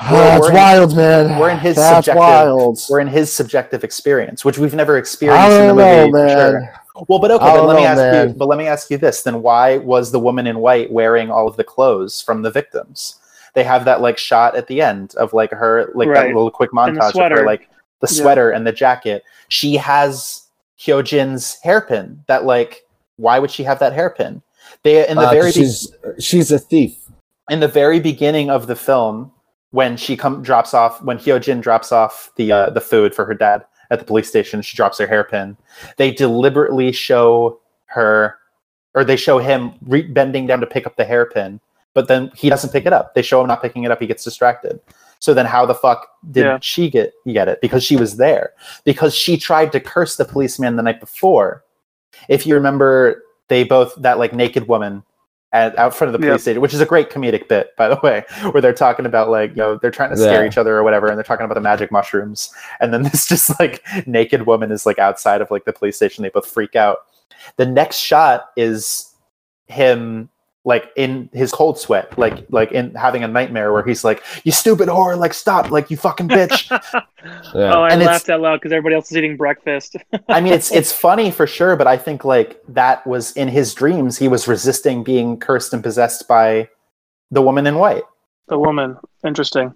That's we're in- wild, man. we're in his that's subjective- wild. We're in his subjective experience, which we've never experienced in the don't movie. know, for man. sure. Well, but okay, I but don't let me ask man. you. But let me ask you this: Then why was the woman in white wearing all of the clothes from the victims? They have that like shot at the end of like her, like that little quick montage of her, like the Yeah. sweater and the jacket. She has Hyojin's hairpin. That like, why would she have that hairpin? They in the Uh, very be- she's she's a thief. in the very beginning of the film when she come drops off when Hyojin drops off the uh, the food for her dad at the police station she drops her hairpin. They deliberately show her or they show him re- bending down to pick up the hairpin but then he doesn't pick it up. They show him not picking it up. He gets distracted. So then how the fuck did Yeah. she get get it? Because she was there. Because she tried to curse the policeman the night before. If you remember they both that like naked woman at, out front of the police Yep. station, which is a great comedic bit, by the way, where they're talking about like you know they're trying to scare Yeah. each other or whatever, and they're talking about the magic mushrooms, and then this just like naked woman is like outside of like the police station. They both freak out. The next shot is him like in his cold sweat, like like in having a nightmare where he's like, "You stupid whore! Like stop! Like you fucking bitch!" Yeah. Oh, I And laughed out loud because everybody else is eating breakfast. I mean, it's it's funny for sure, but I think like that was in his dreams. He was resisting being cursed and possessed by the woman in white. the woman, interesting.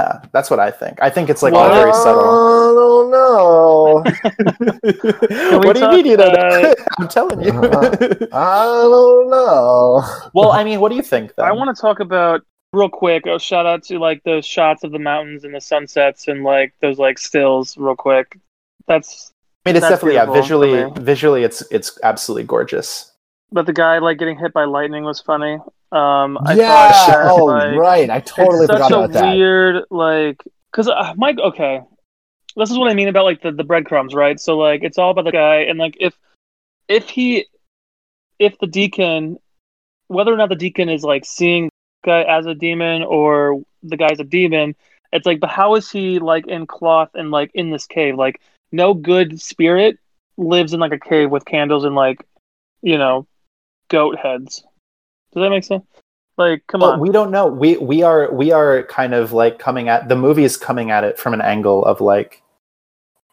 Yeah, that's what I think. I think it's like Well- all very subtle. I don't know. what do you talk, mean you don't? know? I'm telling you. Uh-huh. I don't know. well, I mean, what do you think? Then? I want to talk about real quick. A shout out to like those shots of the mountains and the sunsets and like those like stills, real quick. That's I mean, it's definitely yeah. Visually, visually, it's it's absolutely gorgeous. but the guy like getting hit by lightning was funny. Um, I yeah. thought that, oh, like, right. I totally it's forgot such a about that. weird like because uh, Mike. Okay, this is what I mean about like the the breadcrumbs, right? So like it's all about the guy, and like if if he if the deacon, whether or not the deacon is like seeing the guy as a demon or the guy's a demon, it's like, but how is he like in cloth and like in this cave? Like no good spirit lives in like a cave with candles and like you know goat heads. Does that make sense? Like, come Well, on. we don't know. We we are we are kind of like coming at the movie is coming at it from an angle of like,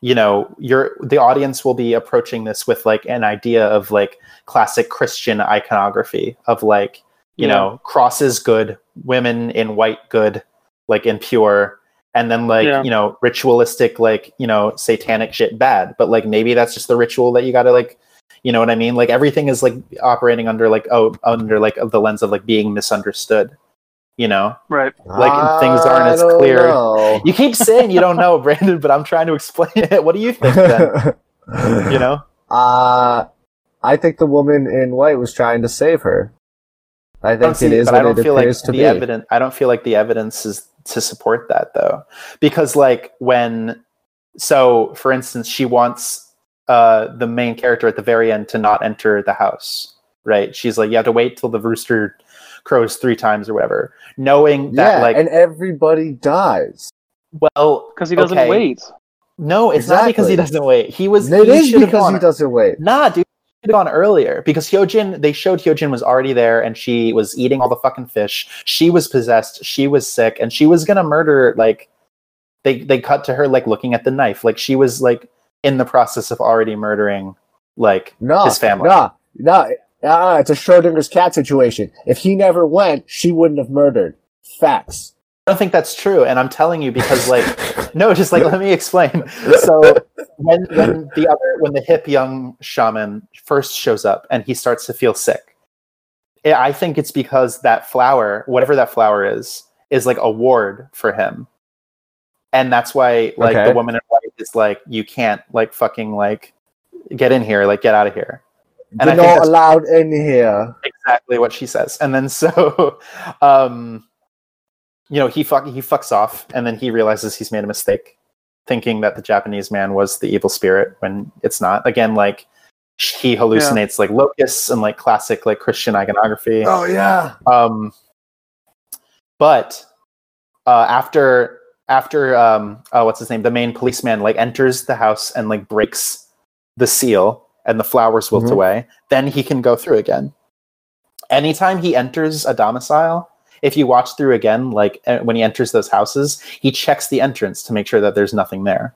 you know, you're the audience will be approaching this with like an idea of like classic Christian iconography of like, you Yeah. know, crosses good, women in white good, like impure, and then like Yeah. you know ritualistic like you know satanic shit bad. But like maybe that's just the ritual that you got to like you know what i mean like everything is like operating under like oh under like the lens of like being misunderstood you know right. like, things aren't as clear. know. you keep saying you don't know brandon but i'm trying to explain it what do you think then you know Uh, I think the woman in white was trying to save her. I I think it see- is but what i don't it feel like to the be. evidence i don't feel like the evidence is to support that though because like when so for instance she wants uh the main character at the very end to not enter the house right she's like you have to wait till the rooster crows three times or whatever knowing that yeah, like and everybody dies. well Because he doesn't okay. wait. No, it's not because he doesn't wait. He was. It he is should have because he doesn't wait. Nah, dude, he should gone earlier because Hyojin. They showed Hyojin was already there, and she was eating all the fucking fish. She was possessed. She was sick, and she was gonna murder. Like, they they cut to her like looking at the knife. Like she was like in the process of already murdering. Like No, his family. No, no, uh, it's a Schrodinger's cat situation. If he never went, she wouldn't have murdered. Facts. I don't think that's true, and I'm telling you because like no, just like let me explain. So when when the other when the hip young shaman first shows up and he starts to feel sick, I I think it's because that flower, whatever that flower is, is like a ward for him, and that's why like Okay. the woman in like you can't like fucking like get in here, like get out of here. And You're not allowed in here. exactly what she says. And then so, um, you know, he fuck he fucks off, and then he realizes he's made a mistake, thinking that the Japanese man was the evil spirit when it's not. Again, like he hallucinates like locusts and like classic like Christian iconography. Oh yeah. Um, but uh, after after um, uh, what's his name, the main policeman like enters the house and like breaks the seal, and the flowers wilt Mhm. away. Then he can go through again. Anytime he enters a domicile, if you watch through again, like uh, when he enters those houses, he checks the entrance to make sure that there's nothing there,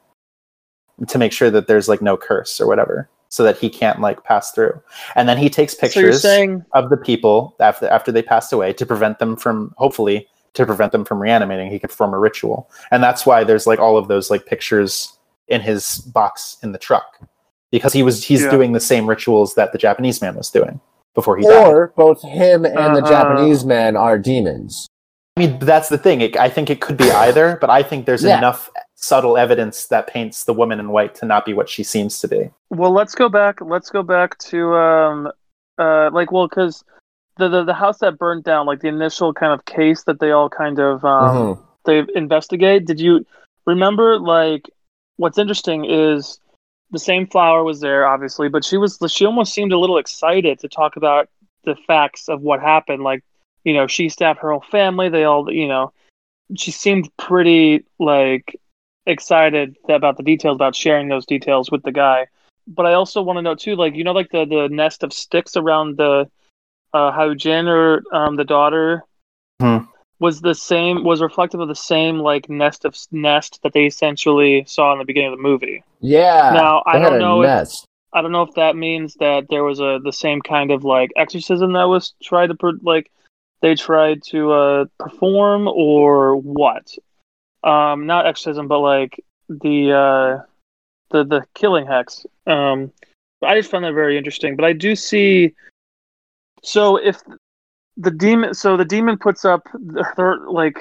to make sure that there's like no curse or whatever, so that he can't like pass through. And then he takes So pictures saying of the people after after they passed away to prevent them from hopefully to prevent them from reanimating he could perform a ritual and that's why there's like all of those like pictures in his box in the truck because he was he's Yeah. doing the same rituals that the japanese man was doing before he died Or both him and the Uh-uh. Japanese man are demons. i mean that's the thing it, i think it could be either but i think there's Yeah. enough subtle evidence that paints the woman in white to not be what she seems to be Well, let's go back. Let's go back to um, uh, like well, because the, the the house that burned down, like the initial kind of case that they all kind of um, Mhm. they investigate. Did you remember? Like, what's interesting is the same flower was there, obviously, but she was she almost seemed a little excited to talk about the facts of what happened. Like, you know, she stabbed her whole family. They all, you know, she seemed pretty like excited about the details about sharing those details with the guy. But I also want to know too, like you know, like the the nest of sticks around the uh, Hyojin or um, the daughter Hmm. was the same was reflective of the same like nest of nest that they essentially saw in the beginning of the movie. Yeah. Now, I don't know if- I don't know if that means that there was a the same kind of like exorcism that was tried to like they tried to uh, perform or what. Um, not exorcism, but like the uh, the the killing hex. Um, I just found that very interesting. But I do see. So if the demon, so the demon puts up their like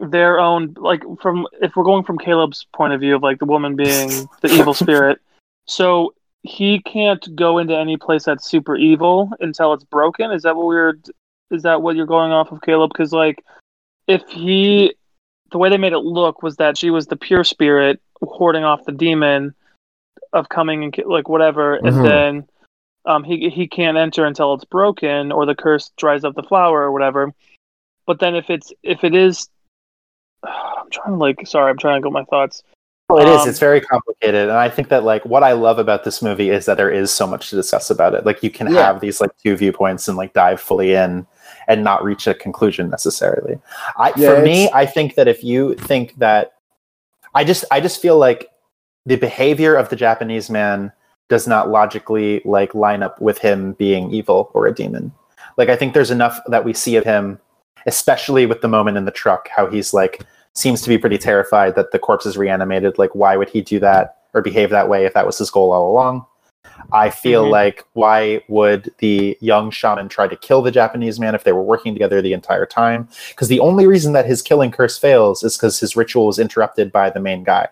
their own like from if we're going from Caleb's point of view of like the woman being the evil spirit. So he can't go into any place that's super evil until it's broken. Is that what we're? Is that what you're going off of, Caleb? Because like, if he, the way they made it look was that she was the pure spirit hoarding off the demon of coming and like whatever, Mhm. and then um he he can't enter until it's broken or the curse dries up the flower or whatever. But then if it's if it is, I'm trying to like sorry, I'm trying to go my thoughts. Well, it is. Um, It's very complicated, and I think that like what I love about this movie is that there is so much to discuss about it. Like you can Yeah. have these like two viewpoints and like dive fully in and not reach a conclusion necessarily. I Yeah, for me, I think that if you think that, I just I just feel like the behavior of the Japanese man does not logically like line up with him being evil or a demon. Like I think there's enough that we see of him, especially with the moment in the truck, how he's like seems to be pretty terrified that the corpse is reanimated. Like, why would he do that or behave that way if that was his goal all along? I feel Mhm. like why would the young shaman try to kill the Japanese man if they were working together the entire time? Because the only reason that his killing curse fails is because his ritual was interrupted by the main guy.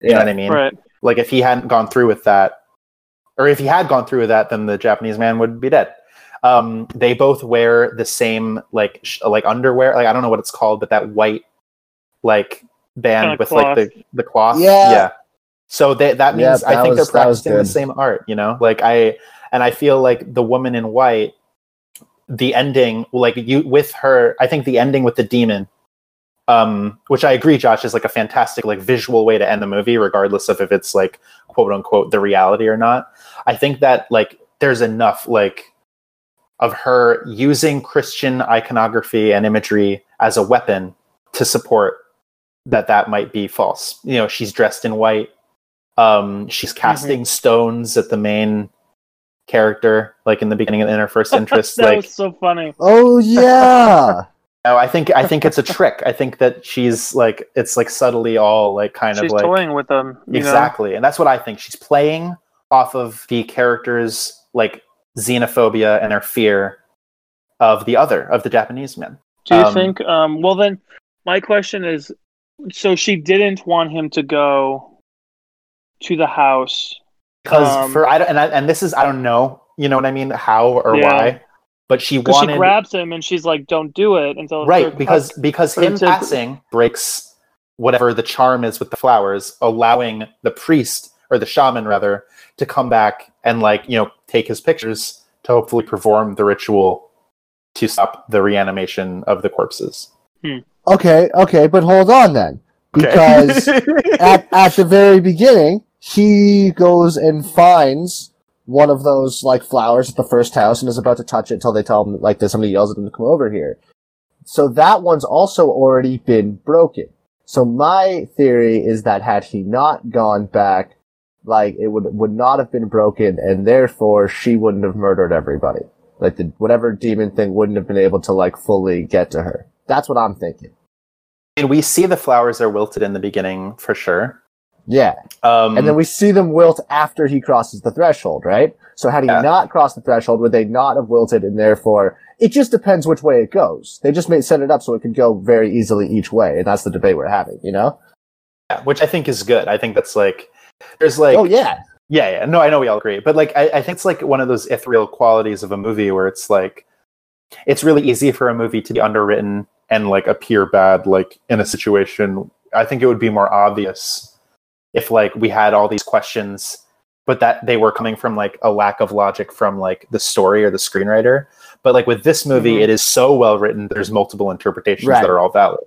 You know what I mean? Right. Like if he hadn't gone through with that, or if he had gone through with that, then the Japanese man would be dead. Um, they both wear the same like sh- like underwear. Like I don't know what it's called, but that white like band Kinda with like the the cloth. Yeah. yeah. So they, that Yeah, means I that think was- they're practicing the same art. You know, like I and I feel like the woman in white, the ending, like you with her. I think the ending with the demon um, which I agree, Josh, is like a fantastic like visual way to end the movie, regardless of if it's like quote unquote the reality or not. I think that like there's enough like of her using Christian iconography and imagery as a weapon to support that that might be false. You know, she's dressed in white. Um, she's casting stones at the main character, like in the beginning and in her first interest. that like was so funny. Oh yeah. no, I think I think it's a trick. I think that she's like it's like subtly all like kind She's of like toying with them. You exactly, and that's what I think. She's playing off of the characters like xenophobia and their fear of the other of the Japanese men. Do you Um, think? Um, well, then, my question is: so she didn't want him to go to the house. Because Um, for I don't, and I, and this is I don't know, you know what I mean, how or Yeah. why, but she wanted she grabs him and she's like, "Don't do it until right because cut." because But him it's a- passing breaks whatever the charm is with the flowers allowing the priest or the shaman rather to come back and like you know take his pictures to hopefully perform the ritual to stop the reanimation of the corpses hmm. Okay, okay, but hold on then. Because at, at the very beginning, he goes and finds one of those like flowers at the first house and is about to touch it until they tell him like that somebody yells at him to come over here. So that one's also already been broken. So my theory is that had he not gone back, like it would would not have been broken, and therefore she wouldn't have murdered everybody. Like the whatever demon thing wouldn't have been able to like fully get to her. That's what I'm thinking. and we see the flowers are wilted in the beginning for sure Yeah. um And then we see them wilt after he crosses the threshold, right? So had he Yeah. not crossed the threshold, would they not have wilted and therefore it just depends which way it goes. They just made set it up so it could go very easily each way, and that's the debate we're having, you know? yeah, which i think is good i think that's like there's like oh yeah. Yeah, yeah. No, I know we all agree. But like I, I think it's like one of those ethereal qualities of a movie where it's like it's really easy for a movie to be underwritten and like appear bad like in a situation. I think it would be more obvious if like we had all these questions but that they were coming from like a lack of logic from like the story or the screenwriter. But like with this movie, Mhm. it is so well written. There's multiple interpretations Right. that are all valid.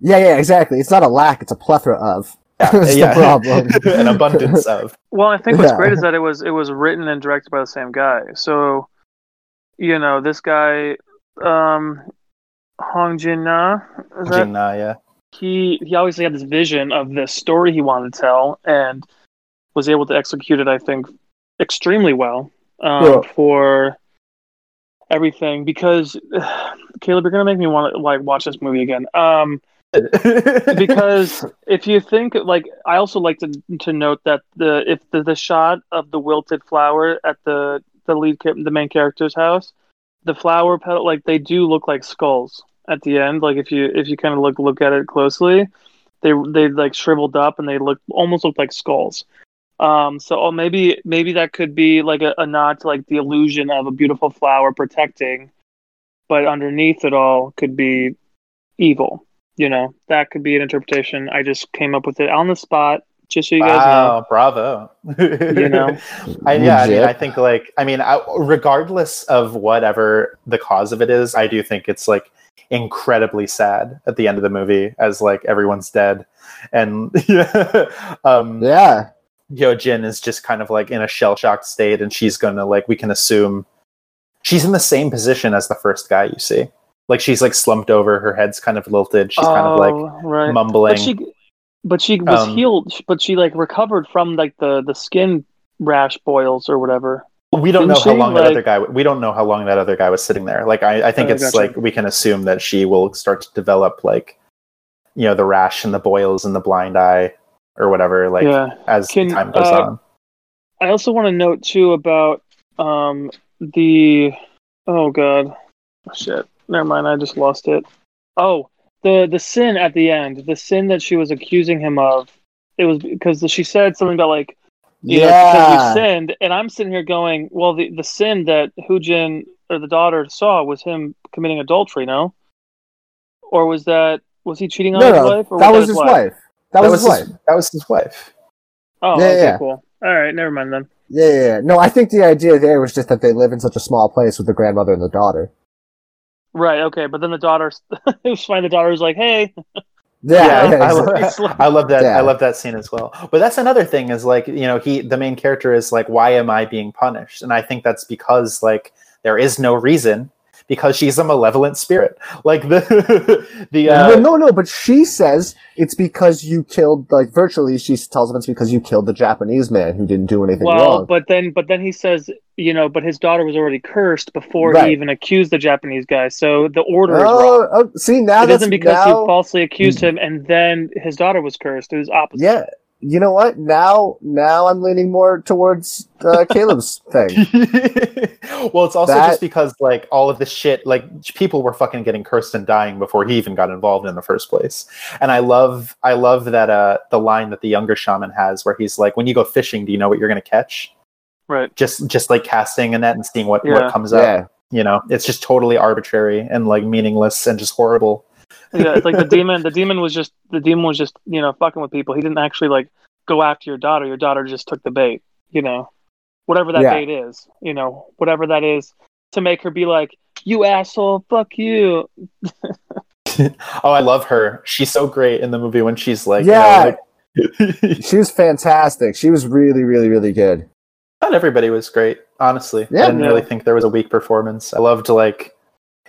Yeah, yeah, exactly. It's not a lack; it's a plethora of. That's Yeah. the problem. An abundance of. Well, I think what's Yeah. great is that it was it was written and directed by the same guy. So, you know, this guy, um, Hong Jin Na, is that Jin-Na, yeah. He he obviously had this vision of this story he wanted to tell and was able to execute it. I think extremely well um, Yeah. for everything. Because Caleb, you're gonna make me want to like watch this movie again. Um, because if you think like I also like to to note that the if the, the shot of the wilted flower at the the lead the main character's house, the flower petal like they do look like skulls at the end. Like if you if you kind of look look at it closely, they they like shriveled up and they look almost look like skulls. Um, so oh, maybe maybe that could be like a, a nod to like the illusion of a beautiful flower protecting, but underneath it all could be evil. You know, that could be an interpretation. I just came up with it on the spot, just so you guys know. wow, bravo. You know? I, yeah, I mean, I think like, I mean, I, regardless of whatever the cause of it is, I do think it's like incredibly sad at the end of the movie as like everyone's dead, and um, yeah, Hyojin is just kind of like in a shell shocked state, and she's gonna like we can assume she's in the same position as the first guy you see. Like she's like slumped over, her head's kind of lilted, she's kind of like Oh, right. mumbling. But she, but she was Um, healed. But she like recovered from like the the skin rash boils or whatever. We don't know how long that other guy. We don't know how long that other guy was sitting there. Like I, I think Oh, it's gotcha. like we can assume that she will start to develop like, you know, the rash and the boils and the blind eye or whatever. Like yeah. as Can, time goes uh, on. I also want to note too about um the oh god shit never mind I just lost it oh the the sin at the end the sin that she was accusing him of it was because she said something about like you know because yeah. you sinned and I'm sitting here going well the the sin that Hyojin or the daughter saw was him committing adultery no or was that was he cheating on no, his no, wife or that was, was his wife. That, was his wife. That was his wife. oh Yeah, okay yeah. cool all right never mind then Yeah, yeah, yeah. No, I think the idea there was just that they live in such a small place with the grandmother and the daughter. Right. Okay. But then the daughter, it was fine. The daughter was like, "Hey, Yeah, Yeah, yeah, I, exactly. Like- I love that. Yeah. I love that scene as well. But that's another thing is like you know he the main character is like why am I being punished? And I think that's because like there is no reason because she's a malevolent spirit. Like the the uh, well, no, no, but she says it's because you killed, like, virtually, she tells him it's because you killed the Japanese man who didn't do anything well, wrong. but then, but then he says, you know, but his daughter was already cursed before Right. he even accused the Japanese guy. So the order is wrong. oh, oh, see, now It that's isn't because now, he falsely accused him and then his daughter was cursed. It was opposite. Yeah, you know what? Now, now I'm leaning more towards uh, Caleb's thing. well, it's also That- just because like all of the shit, like people were fucking getting cursed and dying before he even got involved in the first place. And I love, I love that uh the line that the younger shaman has, where he's like, "When you go fishing, do you know what you're gonna catch?" Right. Just, just like casting a net and seeing what Yeah. what comes up. Yeah, You know, it's just totally arbitrary and like meaningless and just horrible. Yeah. It's like the demon. The demon was just the demon was just you know fucking with people. He didn't actually like go after your daughter. Your daughter just took the bait. You know, whatever that Yeah. bait is. You know, whatever that is to make her be like, "You asshole, fuck you." Oh, I love her. She's so great in the movie when she's like, you know, Yeah. like- she was fantastic. She was really, really, really good. not everybody was great honestly Yeah. i didn't Yeah. really think there was a weak performance i loved like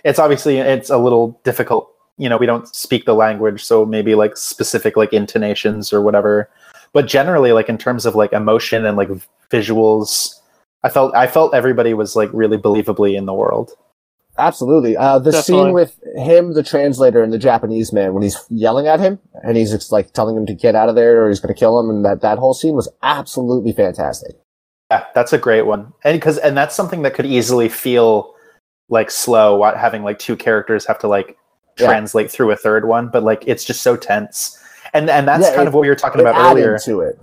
it's obviously it's a little difficult you know we don't speak the language so maybe like specific like intonations or whatever but generally like in terms of like emotion and like visuals i felt i felt everybody was like really believably in the world Absolutely. Uh, the Definitely. scene with him, the translator, and the Japanese man when he's yelling at him and he's just like telling him to get out of there or he's going to kill him, and that that whole scene was absolutely fantastic. yeah that's a great one and because and that's something that could easily feel like slow wa- having like two characters have to like Yeah. translate through a third one but like it's just so tense and and that's Yeah, kind it- of what we were talking It about added earlier to it.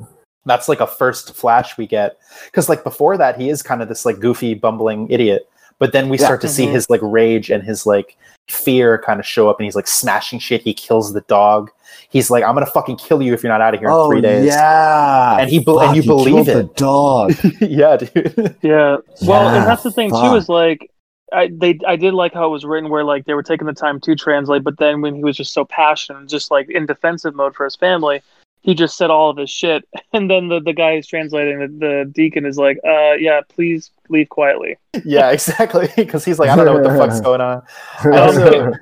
that's like a first flash we get because like before that he is kind of this like goofy bumbling idiot but then we Yeah. start to see Mhm. his like rage and his like fear kind of show up and he's like smashing shit he kills the dog he's like i'm gonna fucking kill you if you're not out of here in Oh three days yeah, And he be- and you he believe it. the dog. yeah dude Yeah. Well, Yeah, and that's the thing too is like I they I did like how it was written, where like they were taking the time to translate, but then when he was just so passionate, just like in defensive mode for his family, he just said all of his shit, and then the the guy who's translating the, the deacon is like, uh, yeah, please leave quietly. Yeah, exactly. Because he's like, I don't know what the fuck's going on. I also,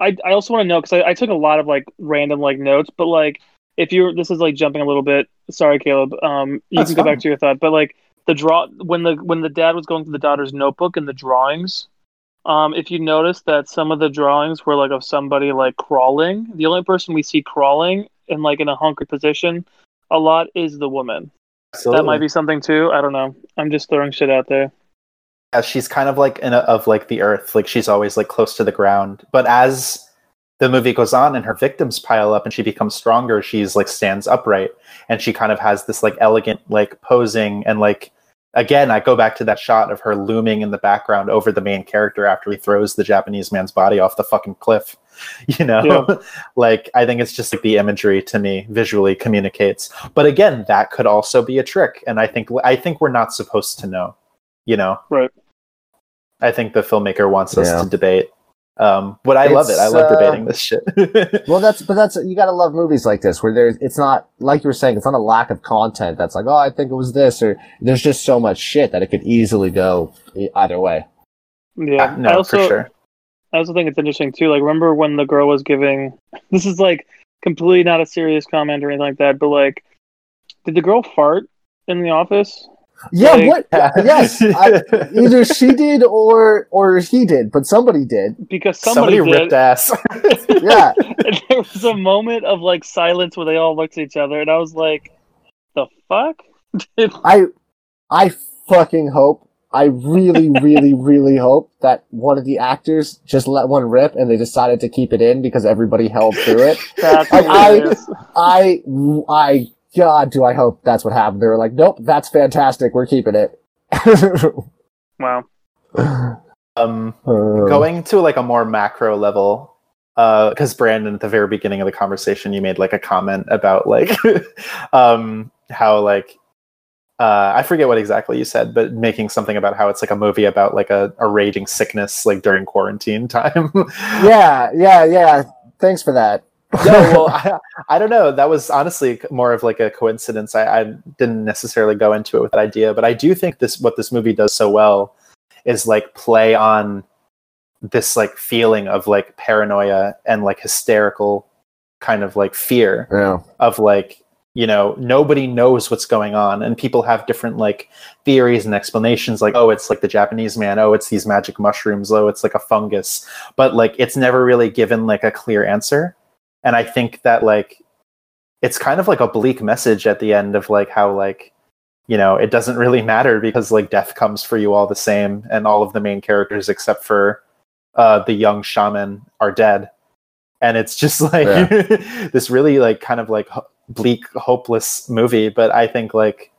I, I also want to know because I, I took a lot of like random like notes, but like if you're this is like jumping a little bit. Sorry, Caleb. Um, you That's can go fine. back to your thought, but like the draw when the when the dad was going through the daughter's notebook and the drawings. Um, if you notice that some of the drawings were like of somebody like crawling, the only person we see crawling in like in a hunkered position a lot is the woman. So that might be something too. I don't know. I'm just throwing shit out there. Yeah, she's kind of like in a, of like the earth, like she's always like close to the ground. But as the movie goes on and her victims pile up and she becomes stronger, she's like stands upright and she kind of has this like elegant like posing and like again, I go back to that shot of her looming in the background over the main character after he throws the Japanese man's body off the fucking cliff. You know, Yeah. like I think it's just like the imagery to me visually communicates. But again, that could also be a trick, and I think I think we're not supposed to know. You know, Right. I think the filmmaker wants us Yeah. to debate. Um, but I love it. I love uh, debating this shit. Well, that's but that's you gotta love movies like this where there's it's not like you were saying it's not a lack of content that's like oh I think it was this or there's just so much shit that it could easily go either way. Yeah. no, I also, for sure. I also think it's interesting too. Like, remember when the girl was giving? This is like completely not a serious comment or anything like that, but like, did the girl fart in the office? Yeah, Like- what? yes, I, either she did or or he did, but somebody did. Because somebody, Somebody, did. ripped ass. Yeah, and there was a moment of like silence where they all looked at each other, and I was like, "The fuck?" I I fucking hope. I really, really, really hope that one of the actors just let one rip and they decided to keep it in because everybody held through it. That's I- I- I, I, God, do I hope that's what happened. They were like, nope, that's fantastic. We're keeping it. wow. um, Uh, going to like a more macro level uh, because brandon at the very beginning of the conversation you made like a comment about like um how like uh i forget what exactly you said but making something about how it's like a movie about like a, a raging sickness like during quarantine time yeah, yeah, yeah. Thanks for that. no well I, I don't know. That was honestly more of like a coincidence. I, I didn't necessarily go into it with that idea but i do think this what this movie does so well is like play on this like feeling of like paranoia and like hysterical kind of like fear yeah. of like you know nobody knows what's going on and people have different like theories and explanations like oh it's like the japanese man. Oh it's these magic mushrooms. Oh it's like a fungus. But like it's never really given like a clear answer and i think that like it's kind of like a bleak message at the end of like how like you know it doesn't really matter because like death comes for you all the same and all of the main characters except for uh the young shaman are dead. And it's just like this really like kind of like ho- bleak hopeless movie but i think like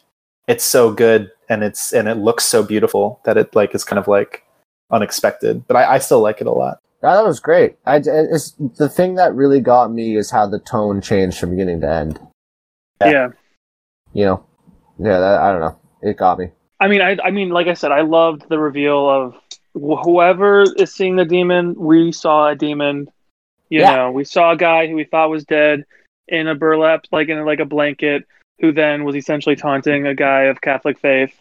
it's so good and it's and it looks so beautiful that it like is kind of like unexpected. But i, I still like it a lot Yeah, that was great. I, it's, the thing that really got me is how the tone changed from beginning to end. Yeah. yeah. You know? Yeah, that, I don't know. It got me. I mean, I, I mean, like I said, I loved the reveal of wh- whoever is seeing the demon. We saw a demon. You Yeah. know, we saw a guy who we thought was dead in a burlap, like in like a blanket, who then was essentially taunting a guy of Catholic faith.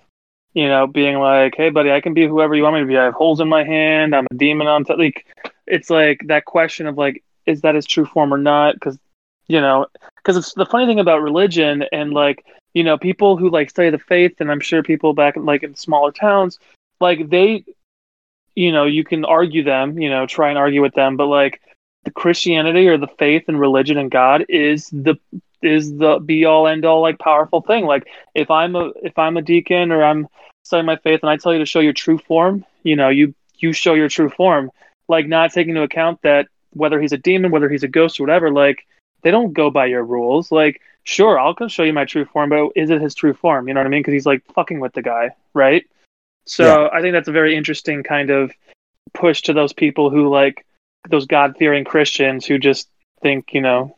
You know, being like, "Hey, buddy, I can be whoever you want me to be. I have holes in my hand. I'm a demon on top." Like, it's like that question of like, is that his true form or not? Because, you know, because it's the funny thing about religion and like you know people who like study the faith and i'm sure people back in like in smaller towns like they you know you can argue them you know try and argue with them but like the christianity or the faith and religion and god is the is the be all end all like powerful thing like if i'm a if i'm a deacon or i'm studying my faith and i tell you to show your true form you know you you show your true form like not taking into account that whether he's a demon whether he's a ghost or whatever like they don't go by your rules like sure, I'll come show you my true form, but is it his true form? You know what I mean? Because he's like fucking with the guy, right? So I think that's a very interesting kind of push to those people who like those God fearing Christians who just think, you know,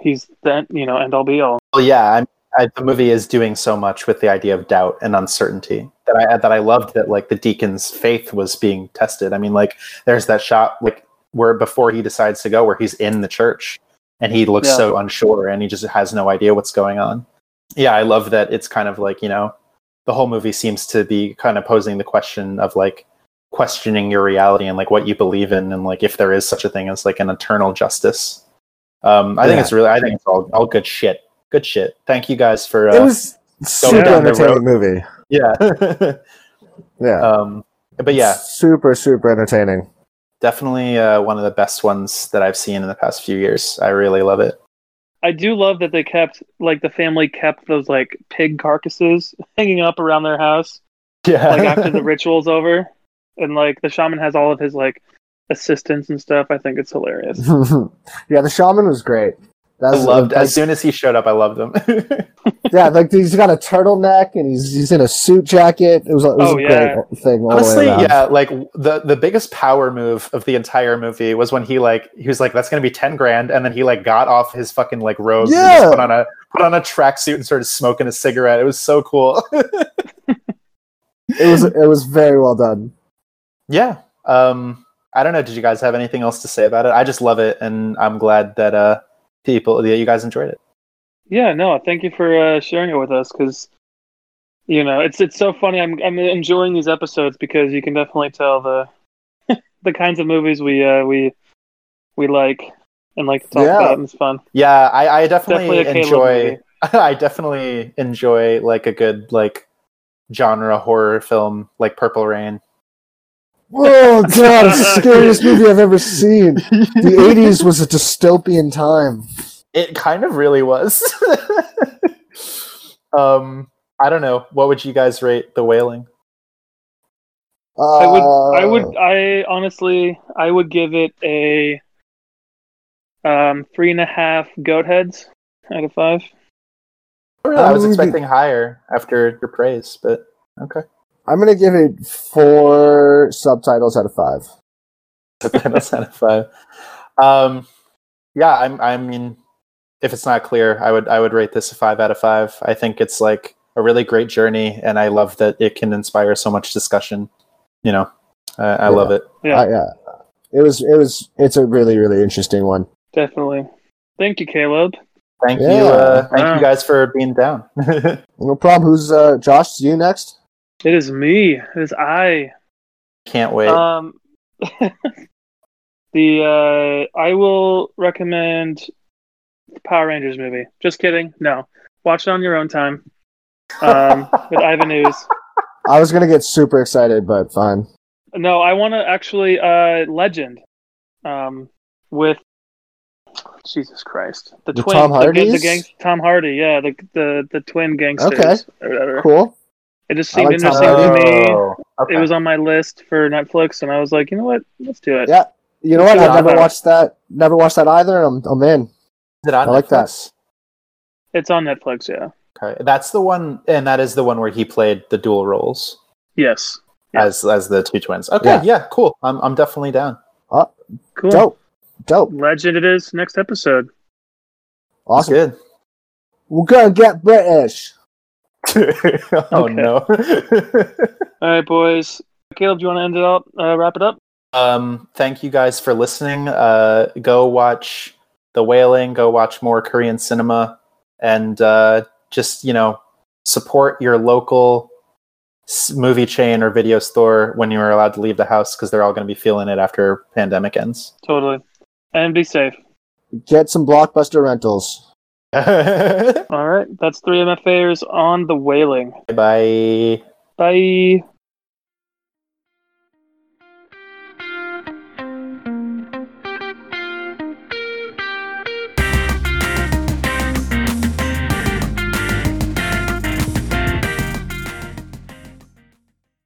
he's the you know end all be all. well yeah I'm, I, the movie is doing so much with the idea of doubt and uncertainty that I that I loved that like the deacon's faith was being tested. I mean, like there's that shot like where before he decides to go, where he's in the church and he looks Yeah. so unsure and he just has no idea what's going on. Yeah, I love that. It's kind of like you know, the whole movie seems to be kind of posing the question of like questioning your reality and like what you believe in and like if there is such a thing as like an eternal justice. Um, I think it's really, I think it's all all good shit. Good shit. Thank you guys for. Uh, it was super down the entertaining movie. yeah. Yeah. um, but yeah, super super entertaining. definitely uh, one of the best ones that I've seen in the past few years. I really love it. I do love that they kept like the family kept those like pig carcasses hanging up around their house Yeah. like after the ritual's over, and like the shaman has all of his like assistants and stuff. I think it's hilarious. yeah, the shaman was great. I loved like, as soon as he showed up. I loved him. yeah, like he's got a turtleneck and he's he's in a suit jacket. It was, it was Oh, a yeah. great thing. all the way Honestly, yeah, like the the biggest power move of the entire movie was when he like he was like that's gonna be ten grand, and then he like got off his fucking like robes and Yeah. just put on a put on a tracksuit and started smoking a cigarette. It was so cool. It was it was very well done. yeah. Um, I don't know. Did you guys have anything else to say about it? I just love it, and I'm glad that uh people that you guys enjoyed it. Yeah, no, thank you for uh, sharing it with us because you know it's it's so funny. I'm I'm enjoying these episodes because you can definitely tell the the kinds of movies we uh, we we like and like to talk Yeah. about, and it's fun. Yeah, I, I definitely, Definitely enjoy. I definitely enjoy like a good like genre horror film like Purple Rain. Oh god, it's the scariest movie I've ever seen. The '80s was a dystopian time. It kind of really was. um, I don't know. What would you guys rate The Wailing? Uh, I would I would I honestly I would give it a um three and a half goat heads out of five. Oh, really? I was expecting higher after your praise, but okay. I'm gonna give it four subtitles out of five. That's out of five. Um, yeah, I'm. I mean, if it's not clear, I would. I would rate this a five out of five. I think it's like a really great journey, and I love that it can inspire so much discussion. You know, uh, I Yeah. love it. Yeah. Uh, yeah, it was it was it's a really really interesting one. Definitely. Thank you, Caleb. Thank Yeah. you. Uh, thank Wow. you guys for being down. No problem. Who's uh, Josh? You next? It is me. It is I. Can't wait. Um, the uh, I will recommend the Power Rangers movie. Just kidding. No, watch it on your own time. Um, with Ivan Ooze. I was gonna get super excited, but fine. No, I want to actually uh, Legend. Um, with Jesus Christ, the The twin, Tom the, the gang, Tom Hardy. Yeah, the the the twin gangsters. Okay. Or whatever. Cool. It just seemed like interesting to me. Okay. It was on my list for Netflix, and I was like, you know what? Let's do it. Yeah. You know Let's what? I've never happens. watched that. Never watched that either. I'm I'm in. Is it on I like that. It's on Netflix. Yeah. Okay, that's the one, and that is the one where he played the dual roles Yes. Yeah. as as the two twins. Okay, Yeah. yeah, cool. I'm I'm definitely down. Ah, cool. Dope. Dope. Legend. It is next episode. Awesome. Good. We're gonna get British. oh no. All right, boys. Caleb, do you want to end it up? Uh, wrap it up. um, thank you guys for listening. Uh, go watch The Wailing. Go watch more Korean cinema, and uh, just you know support your local movie chain or video store when you are allowed to leave the house because they're all going to be feeling it after pandemic ends. Totally. And be safe. Get some blockbuster rentals. All right. That's three MFAers on the Wailing. Bye. Bye.